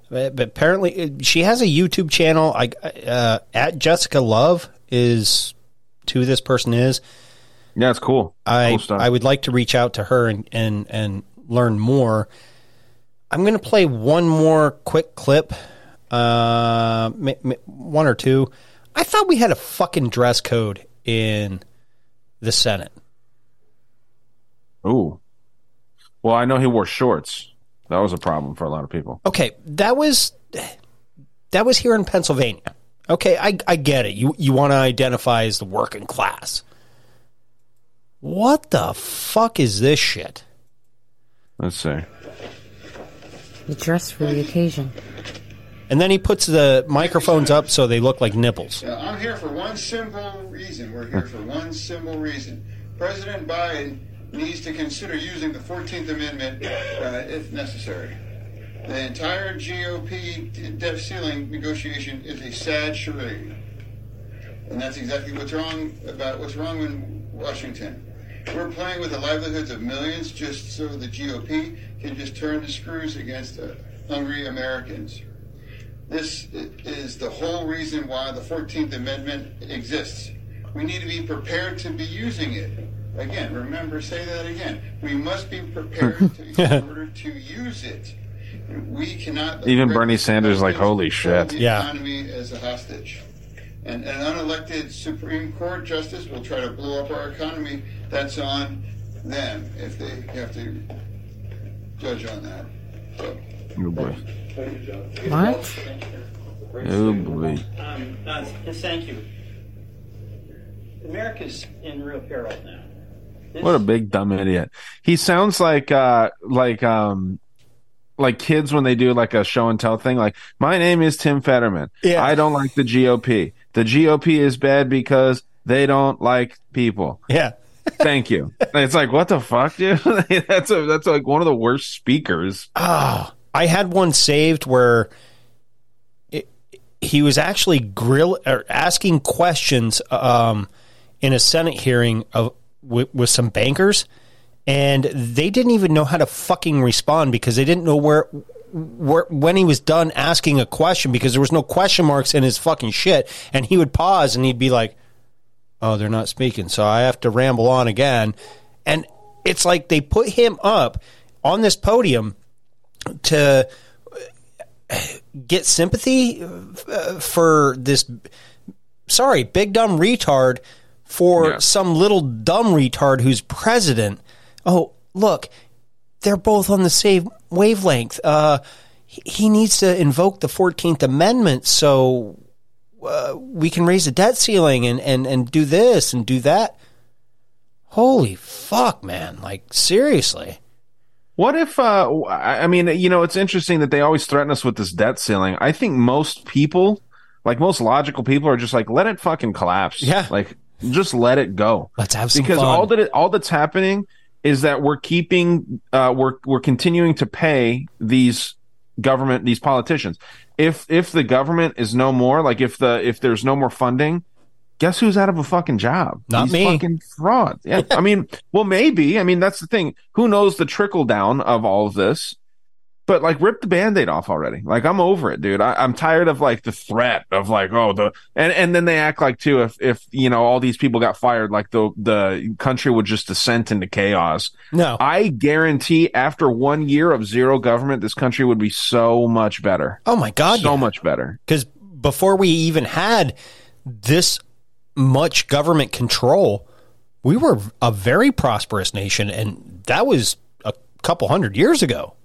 but but apparently uh, she has a YouTube channel. I uh, at Jessica Love is who this person is. Yeah, it's cool. I Cool. I would like to reach out to her and and and learn more. I'm going to play one more quick clip, uh, m- m- one or two. I thought we had a fucking dress code in the Senate. Ooh. Well, I know he wore shorts. That was a problem for a lot of people. Okay, that was that was here in Pennsylvania. Okay, I I get it. You you want to identify as the working class. What the fuck is this shit? Let's see. You dress for the occasion. And then he puts the microphones up so they look like nipples. Uh, I'm here for one simple reason. We're here for one simple reason. President Biden needs to consider using the 14th Amendment uh, if necessary. The entire GOP debt ceiling negotiation is a sad charade. And that's exactly what's wrong about what's wrong in Washington. We're playing with the livelihoods of millions just so the GOP can just turn the screws against uh, hungry Americans. This is the whole reason why the 14th Amendment exists. We need to be prepared to be using it. Again, remember, say that again. We must be prepared to, in order to use it. We cannot. Even Bernie Sanders like, holy shit. the economy as a hostage. And an unelected Supreme Court justice will try to blow up our economy. That's on them if they have to judge on that. So, Oh boy. What? Oh boy. Um, uh, thank you. America's in real peril now. This- What a big dumb idiot. He sounds like uh like um like kids when they do like a show and tell thing like my name is Tim Fetterman. Yeah. I don't like the GOP. The GOP is bad because they don't like people. Yeah. Thank you. it's like what the fuck, dude? that's a that's like one of the worst speakers. Oh, I had one saved where it, he was actually grill or asking questions um, in a Senate hearing of with, with some bankers, and they didn't even know how to fucking respond because they didn't know where. Where, when he was done asking a question because there was no question marks in his fucking shit and he would pause and he'd be like oh they're not speaking so i have to ramble on again and it's like they put him up on this podium to get sympathy uh, for this sorry big dumb retard for some little dumb retard who's president. Oh look they're both on the same wavelength. Uh he- he needs to invoke the 14th amendment so uh, we can raise the debt ceiling and, and, and do this and do that. Holy fuck man. Like seriously What if, uh, I mean, you know, it's interesting that they always threaten us with this debt ceiling. I think most people, like most logical people, are just like, let it fucking collapse. Yeah. Like, just let it go. Let's have some because fun. all that it, all that's happening is that we're keeping, uh, we're we're continuing to pay these government, these politicians. If if the government is no more, like if the if there's no more funding, guess who's out of a fucking job? Not These me. Fucking fraud. Yeah. I mean, well, maybe. I mean, that's the thing. Who knows the trickle down of all of this? But like, rip the band-aid off already. Like, I'm over it, dude. I, I'm tired of like the threat of like, oh, the and and then they act like too if if you know all these people got fired, like the the country would just descend into chaos. No, I guarantee after one year of zero government, this country would be so much better. Oh my god, so much better. Because before we even had this much government control, we were a very prosperous nation, and that was a couple hundred years ago.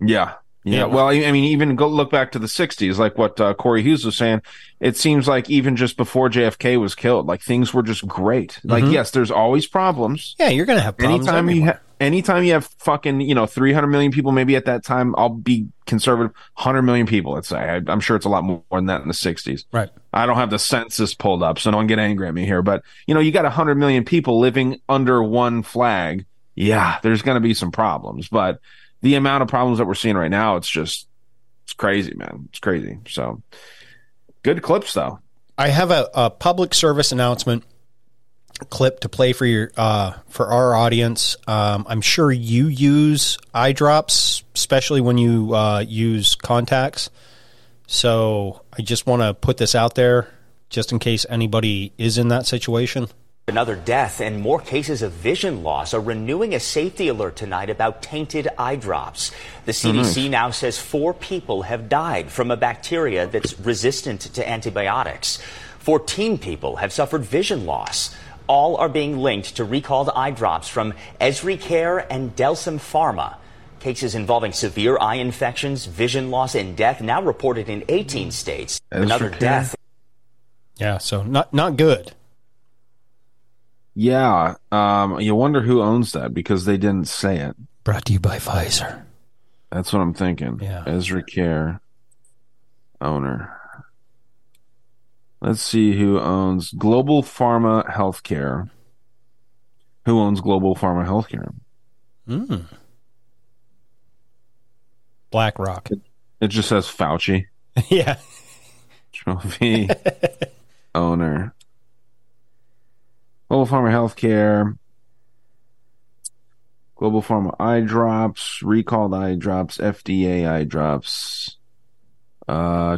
Yeah. Yeah. Yeah. Well, I mean, even go look back to the 60s, like what uh, Corey Hughes was saying. It seems like even just before JFK was killed, like things were just great. Like, Mhm. yes, there's always problems. Yeah, you're going to have problems. anytime you ha- anytime you have fucking, you know, 300 million people, maybe at that time, I'll be conservative, 100 million people, let's say. I, I'm sure it's a lot more than that in the 60s. Right. I don't have the census pulled up, so don't get angry at me here. But, you know, you got 100 million people living under one flag. Yeah, there's going to be some problems. But the amount of problems that we're seeing right now, it's just, it's crazy, man. It's crazy. So good clips, though. I have a, a public service announcement clip to play for your uh, for our audience. Um, I'm sure you use eye drops, especially when you uh, use contacts. So I just want to put this out there, just in case anybody is in that situation. Another death and more cases of vision loss are renewing a safety alert tonight about tainted eye drops. The Oh, CDC nice. now says four people have died from a bacteria that's resistant to antibiotics. 14 people have suffered vision loss. All are being linked to recalled eye drops from EzriCare and Delsam Pharma. Cases involving severe eye infections, vision loss, and death now reported in 18 states. Another Care? death Yeah, so not not good. Yeah. Um, you wonder who owns that because they didn't say it. Brought to you by Pfizer. That's what I'm thinking. Yeah. EzriCare owner. Let's see who owns Global Pharma Healthcare. Who owns Global Pharma Healthcare? Mm. BlackRock. It just says Fauci. yeah. Trophy owner. Global Pharma Healthcare. Global Pharma eye drops, recalled eye drops, FDA eye drops. Uh,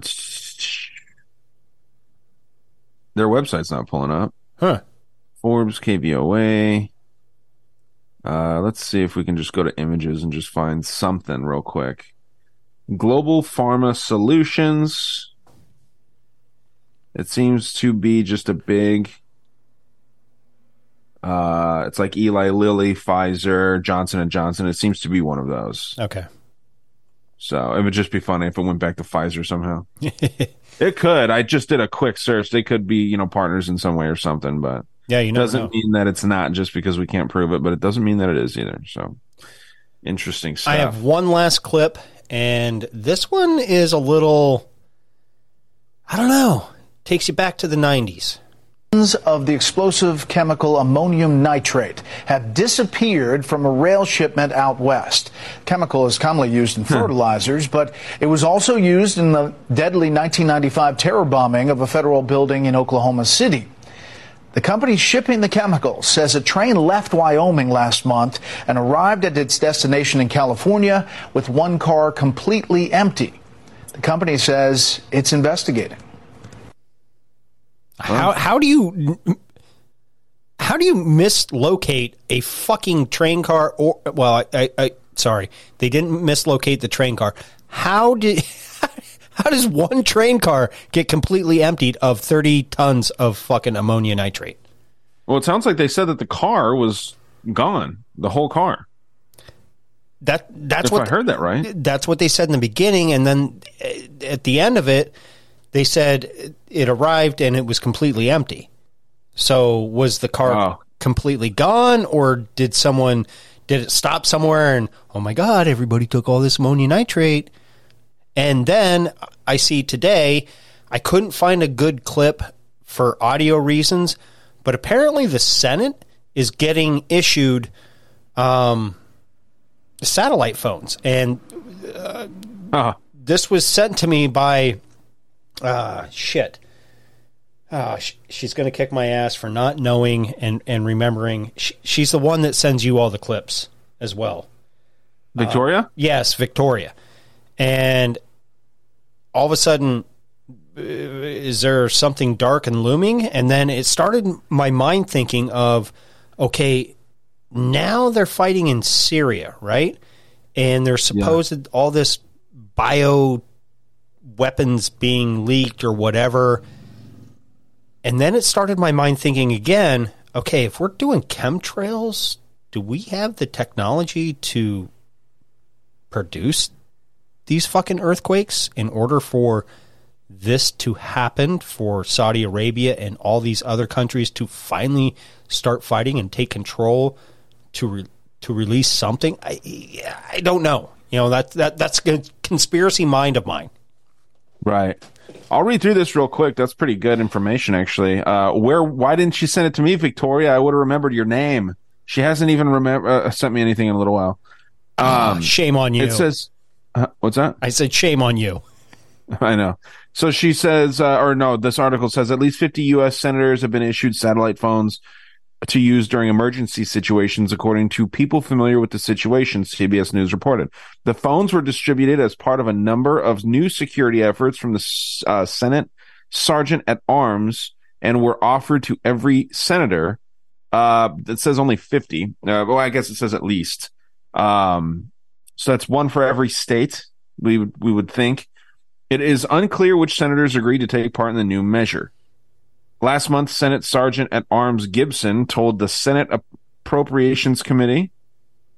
their website's not pulling up. Huh. Forbes, KVOA. Uh, let's see if we can just go to images and just find something real quick. Global Pharma Solutions. It seems to be just a big. Uh, it's like Eli Lilly, Pfizer, Johnson and Johnson. It seems to be one of those. Okay. So it would just be funny if it went back to Pfizer somehow. it could. I just did a quick search. They could be, you know, partners in some way or something, but Yeah, you doesn't know. mean that it's not just because we can't prove it, but it doesn't mean that it is either. So interesting stuff. I have one last clip, and this one is a little, I don't know, takes you back to the 90s. Of the explosive chemical ammonium nitrate have disappeared from a rail shipment out west. Chemical is commonly used in hmm. fertilizers, but it was also used in the deadly 1995 terror bombing of a federal building in Oklahoma City. The company shipping the chemical says a train left Wyoming last month and arrived at its destination in California with one car completely empty. The company says it's investigating. How how do you how do you mislocate a fucking train car or well I, I, I sorry they didn't mislocate the train car how did how does one train car get completely emptied of 30 tons of fucking ammonia nitrate well, it sounds like they said that the car was gone, the whole car. that that's If what I heard that right. that's what they said in the beginning and then uh, at the end of it they said it arrived and it was completely empty. So was the car completely gone or did someone did it stop somewhere and oh my god everybody took all this ammonium nitrate? And then i see today i couldn't find a good clip for audio reasons but apparently the senate is getting issued um, satellite phones. And uh, this was sent to me by uh, shit uh, sh- she's going to kick my ass for not knowing and, and remembering. Sh- she's the one that sends you all the clips as well. Victoria? Uh, yes, Victoria. And all of a sudden, uh, is there something dark and looming? And then it started my mind thinking of, okay, now they're fighting in Syria, right? And they're supposed all this bio weapons being leaked or whatever. And then it started my mind thinking again, okay, if we're doing chemtrails, do we have the technology to produce these fucking earthquakes in order for this to happen for Saudi Arabia and all these other countries to finally start fighting and take control to re- to release something. I I don't know. You know that that that's a conspiracy mind of mine. Right. I'll read through this real quick. That's pretty good information, actually. Uh, where? Why didn't she send it to me, Victoria? I would have remembered your name. She hasn't even remember uh, sent me anything in a little while. Um, Ah, shame on you. It says, uh, "What's that?" I said, "Shame on you." I know. So she says, uh, or no, this article says at least 50 U.S. senators have been issued satellite phones to use during emergency situations, according to people familiar with the situation, CBS News reported. The phones were distributed as part of a number of new security efforts from the uh, Senate Sergeant at Arms and were offered to every senator. Uh, it says only 50. Uh, well, I guess it says at least. Um, so that's one for every state. We we would think. It is unclear which senators agreed to take part in the new measure. Last month, Senate Sergeant at Arms Gibson told the Senate Appropriations Committee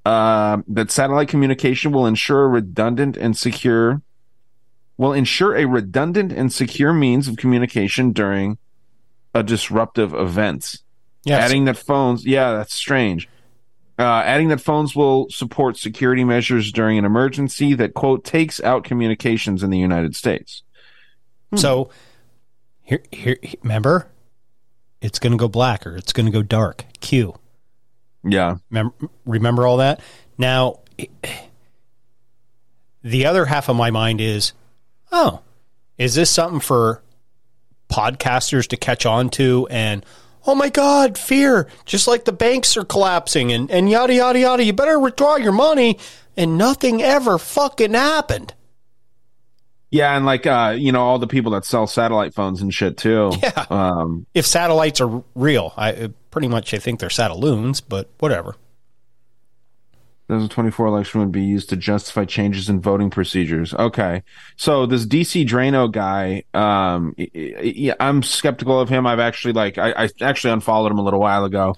uh, that satellite communication will ensure a redundant and secure will ensure a redundant and secure means of communication during a disruptive event. Yes. Adding that phones, yeah, that's strange. Uh, adding that phones will support security measures during an emergency that quote takes out communications in the United States. So here, here, remember, it's going to go black or it's going to go dark. Q. Yeah. Remember, remember all that? Now, the other half of my mind is, oh, is this something for podcasters to catch on to and oh my god fear just like the banks are collapsing and, and yada yada yada you better withdraw your money and nothing ever fucking happened Yeah, and like uh, you know, all the people that sell satellite phones and shit too. Yeah. Um, if satellites are real i pretty much i think they're satelloons but whatever The 2024 election would be used to justify changes in voting procedures. Okay. So this DC Draino guy, um, I'm skeptical of him. I've actually like, I, I actually unfollowed him a little while ago.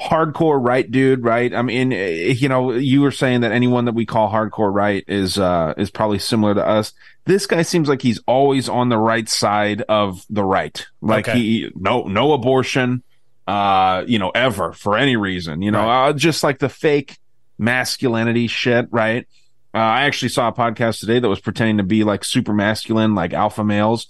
Hardcore right dude, right? I mean, eh, you know, you were saying that anyone that we call hardcore right is, uh, is probably similar to us. This guy seems like he's always on the right side of the right. Like Okay. he, no, no abortion, uh, you know, ever for any reason, you know, uh, just like the fake masculinity shit, right? Uh, I actually saw a podcast today that was pretending to be like super masculine, like alpha males.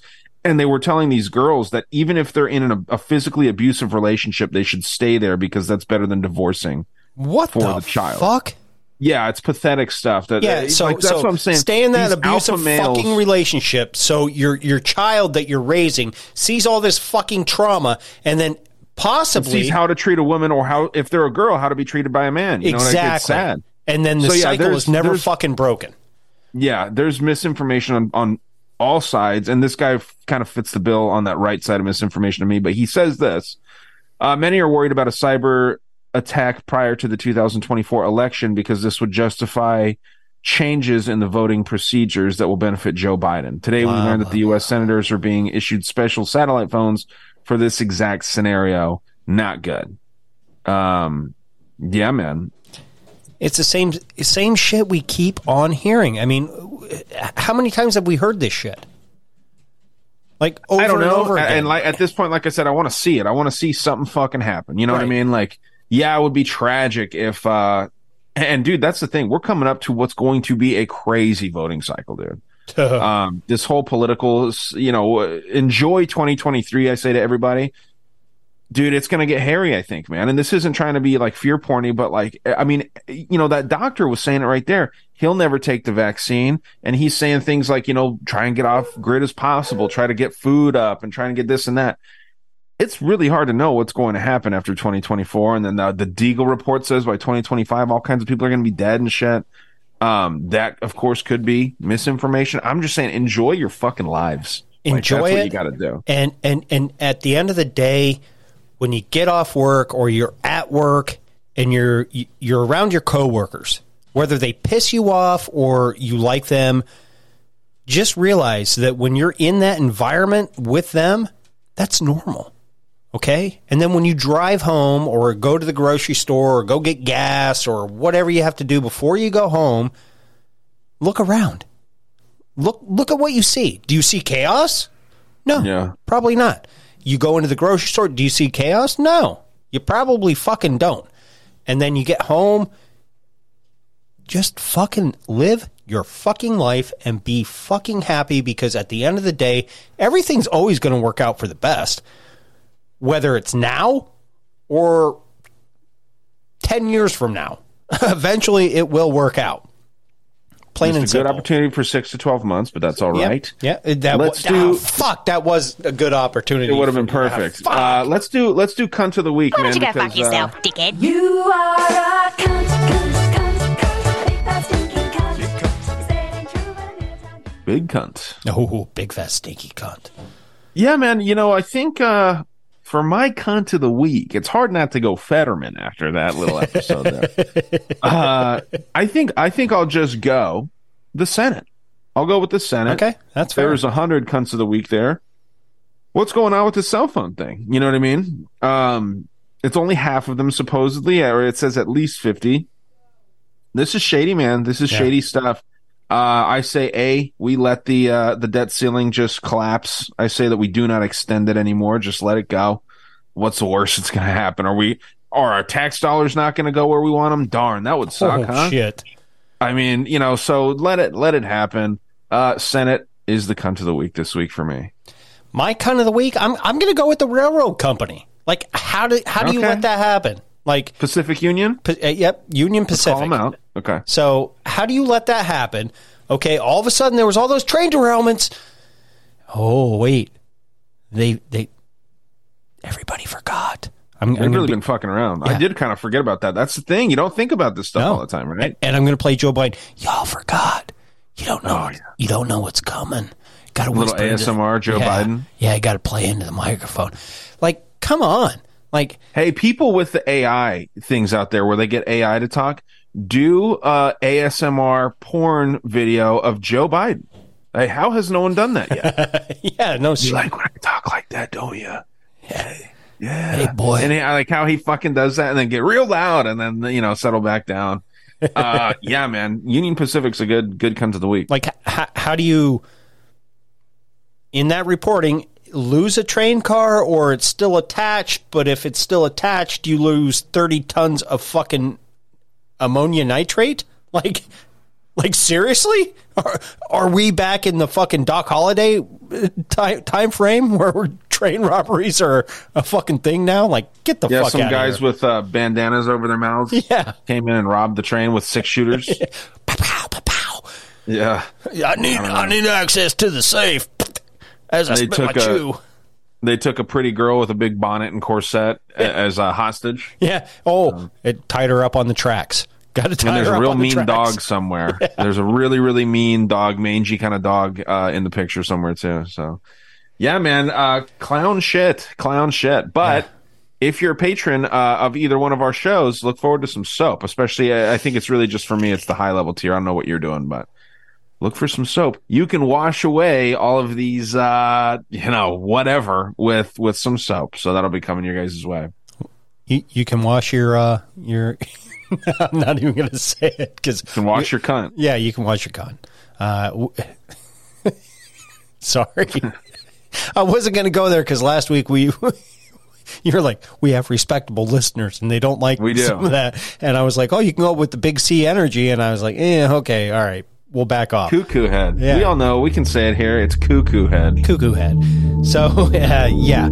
And they were telling these girls that even if they're in an, a physically abusive relationship, they should stay there because that's better than divorcing what for the, the, child. fuck Yeah, it's pathetic stuff. That, yeah, uh, so, like, that's so what I'm saying. Stay in that These abusive males- fucking relationship. So your your child that you're raising sees all this fucking trauma, and then possibly sees how to treat a woman or how if they're a girl how to be treated by a man you know exactly. it's sad And then the So, cycle is never fucking broken. yeah there's misinformation on on all sides and this guy f- kind of fits the bill on that right side of misinformation to me but he says this uh, many are worried about a cyber attack prior to the 2024 election because this would justify changes in the voting procedures that will benefit Joe Biden. Today, we learned that the U.S. senators are being issued special satellite phones for this exact scenario. Not good. Um, yeah, man. It's the same same shit we keep on hearing. I mean, how many times have we heard this shit? Like over I don't and know. over again. And like at this point, like I said, I want to see it. I want to see something fucking happen. You know what I mean? Like, yeah, it would be tragic if. uh And dude, that's the thing. We're coming up to what's going to be a crazy voting cycle, dude. um, this whole political, you know, enjoy 2023. I say to everybody, dude, it's going to get hairy, I think, man. And this isn't trying to be like fear porny, but like, I mean, you know, that doctor was saying it right there. He'll never take the vaccine. And he's saying things like, you know, try and get off grid as possible, try to get food up and try and get this and that. It's really hard to know what's going to happen after 2024. And then the, the Deagle report says by 2025, all kinds of people are going to be dead and shit. Um, that of course could be misinformation. I'm just saying, enjoy your fucking lives. Like, enjoy that's it. what you got to do. And and and at the end of the day, when you get off work or you're at work and you're you're around your coworkers, whether they piss you off or you like them, just realize that when you're in that environment with them, that's normal. Okay? And then when you drive home or go to the grocery store or go get gas or whatever you have to do before you go home, look around. Look look at what you see. Do you see chaos? No. Yeah. Probably not. You go into the grocery store, do you see chaos? No. You probably fucking don't. And then you get home, just fucking live your fucking life and be fucking happy because at the end of the day, everything's always going to work out for the best. Whether it's now or 10 years from now, eventually it will work out. Plain Just and a good opportunity for six to twelve months, but that's all Yeah, right. Yeah, that Let's was, do- ah, fuck. That was a good opportunity. It would have been for me. perfect. Uh, let's do let's do cunt of the week, Why man. don't you go fuck because, uh, yourself, dickhead? You are a cunt, cunt, cunt, cunt, big cunt. Say it ain't true, but it is. big cunt. Oh, big fat stinky cunt. Yeah, man. You know, I think uh, for my cunt of the week, it's hard not to go Fetterman after that little episode. there. uh, I think I think I'll just go the Senate. I'll go with the Senate. Okay, that's fair. There's a hundred cunts of the week there. What's going on with the cell phone thing? You know what I mean? Um, it's only half of them supposedly, or it says at least fifty. This is shady, man. This is Yeah. shady stuff. Uh, I say a we let the uh, the debt ceiling just collapse. I say that we do not extend it anymore. Just let it go. What's the worst that's going to happen? Are we are our tax dollars not going to go where we want them? Darn, that would suck, oh, huh? shit. I mean, you know, so let it let it happen. Uh, Senate is the cunt of the week this week for me. My cunt of the week, I'm I'm going to go with the railroad company. Like, how do how do you let that happen? Like Pacific Union. Pa- uh, yep, Union Pacific. Call them out. Okay. So how do you let that happen? Okay, all of a sudden there was all those train derailments. Oh wait, they they everybody forgot. I'm, I'm They've gonna really be- been fucking around. I did kind of forget about that. That's the thing. You don't think about this stuff No. all the time, right? and I'm going to play Joe Biden. Y'all forgot. You don't know. Oh, what- You don't know what's coming. Got to A little ASMR, Joe yeah, Biden. Yeah, I got to play into the microphone. Like, come on. Like, Hey, people with the AI things out there where they get AI to talk, do a ASMR porn video of Joe Biden. Hey, how has no one done that yet? yeah, no. you like when I talk like that, don't you? Yeah. Yeah. Hey, boy. And he, I like how he fucking does that and then get real loud and then, you know, settle back down. Uh, yeah, man. Union Pacific's a good, good cunt of the week. like how, how do you in that reporting lose a train car or it's still attached but if it's still attached you lose 30 tons of fucking ammonia nitrate like like seriously are, are we back in the fucking Doc Holliday uh, time, time frame where train robberies are a fucking thing now like get the yeah, fuck some out guys of here. with uh, bandanas over their mouths. Yeah. Came in and robbed the train with six shooters. Yeah. i need i need access to the safe as i They spit my took a- chew They took a pretty girl with a big bonnet and corset a- as a hostage. Yeah. Oh, it tied her up on the tracks. Got to tie And there's a real mean tracks. dog somewhere. There's a really, really mean dog, mangy kind of dog uh, in the picture somewhere too. So, yeah, man, uh, clown shit, clown shit. But if you're a patron uh, of either one of our shows, look forward to some soap. Especially, I I think it's really just for me. It's the high level tier. I don't know what you're doing, but look for some soap. You can wash away all of these, uh, you know, whatever with with some soap. So that'll be coming your guys' way. You, you can wash your uh your. I'm not even going to say it because you can wash your cunt. Yeah, you can wash your cunt. Uh, w- sorry, I wasn't going to go there because last week we. You're like, we have respectable listeners and they don't like We do. some of that. And I was like, oh, you can go with the big C energy. And I was like, eh, okay, all right, we'll back off. Cuckoo head. Yeah. We all know. We can say it here. It's cuckoo head. Cuckoo head. So uh, yeah,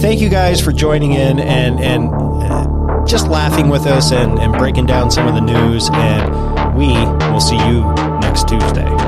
thank you guys for joining in and and uh, just laughing with us and and breaking down some of the news. And we will see you next Tuesday.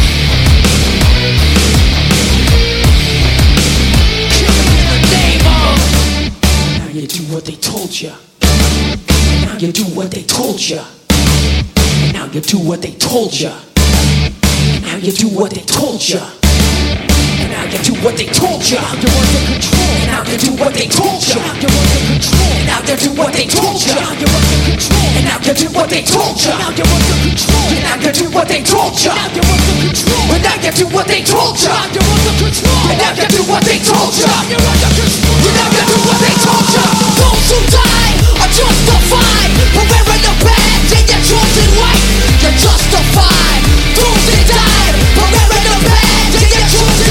What they told ya. Now you do what they told ya. Now you do what they told ya. Now you do what they told ya. And now you do what they told ya. You're under control. And now you do what they told ya. You're under control. And now you do what they told ya. You're under control. And now you do what they told ya. You're under control. And now you do what they told ya. You're under control. And now you do what they told ya. You're under control. And now you do what they told ya. Now you're under control. And now you do what they told ya. Those who die are justified for wearing the badge and your chosen right. You're justified. Those who died for wearing the badge and your chosen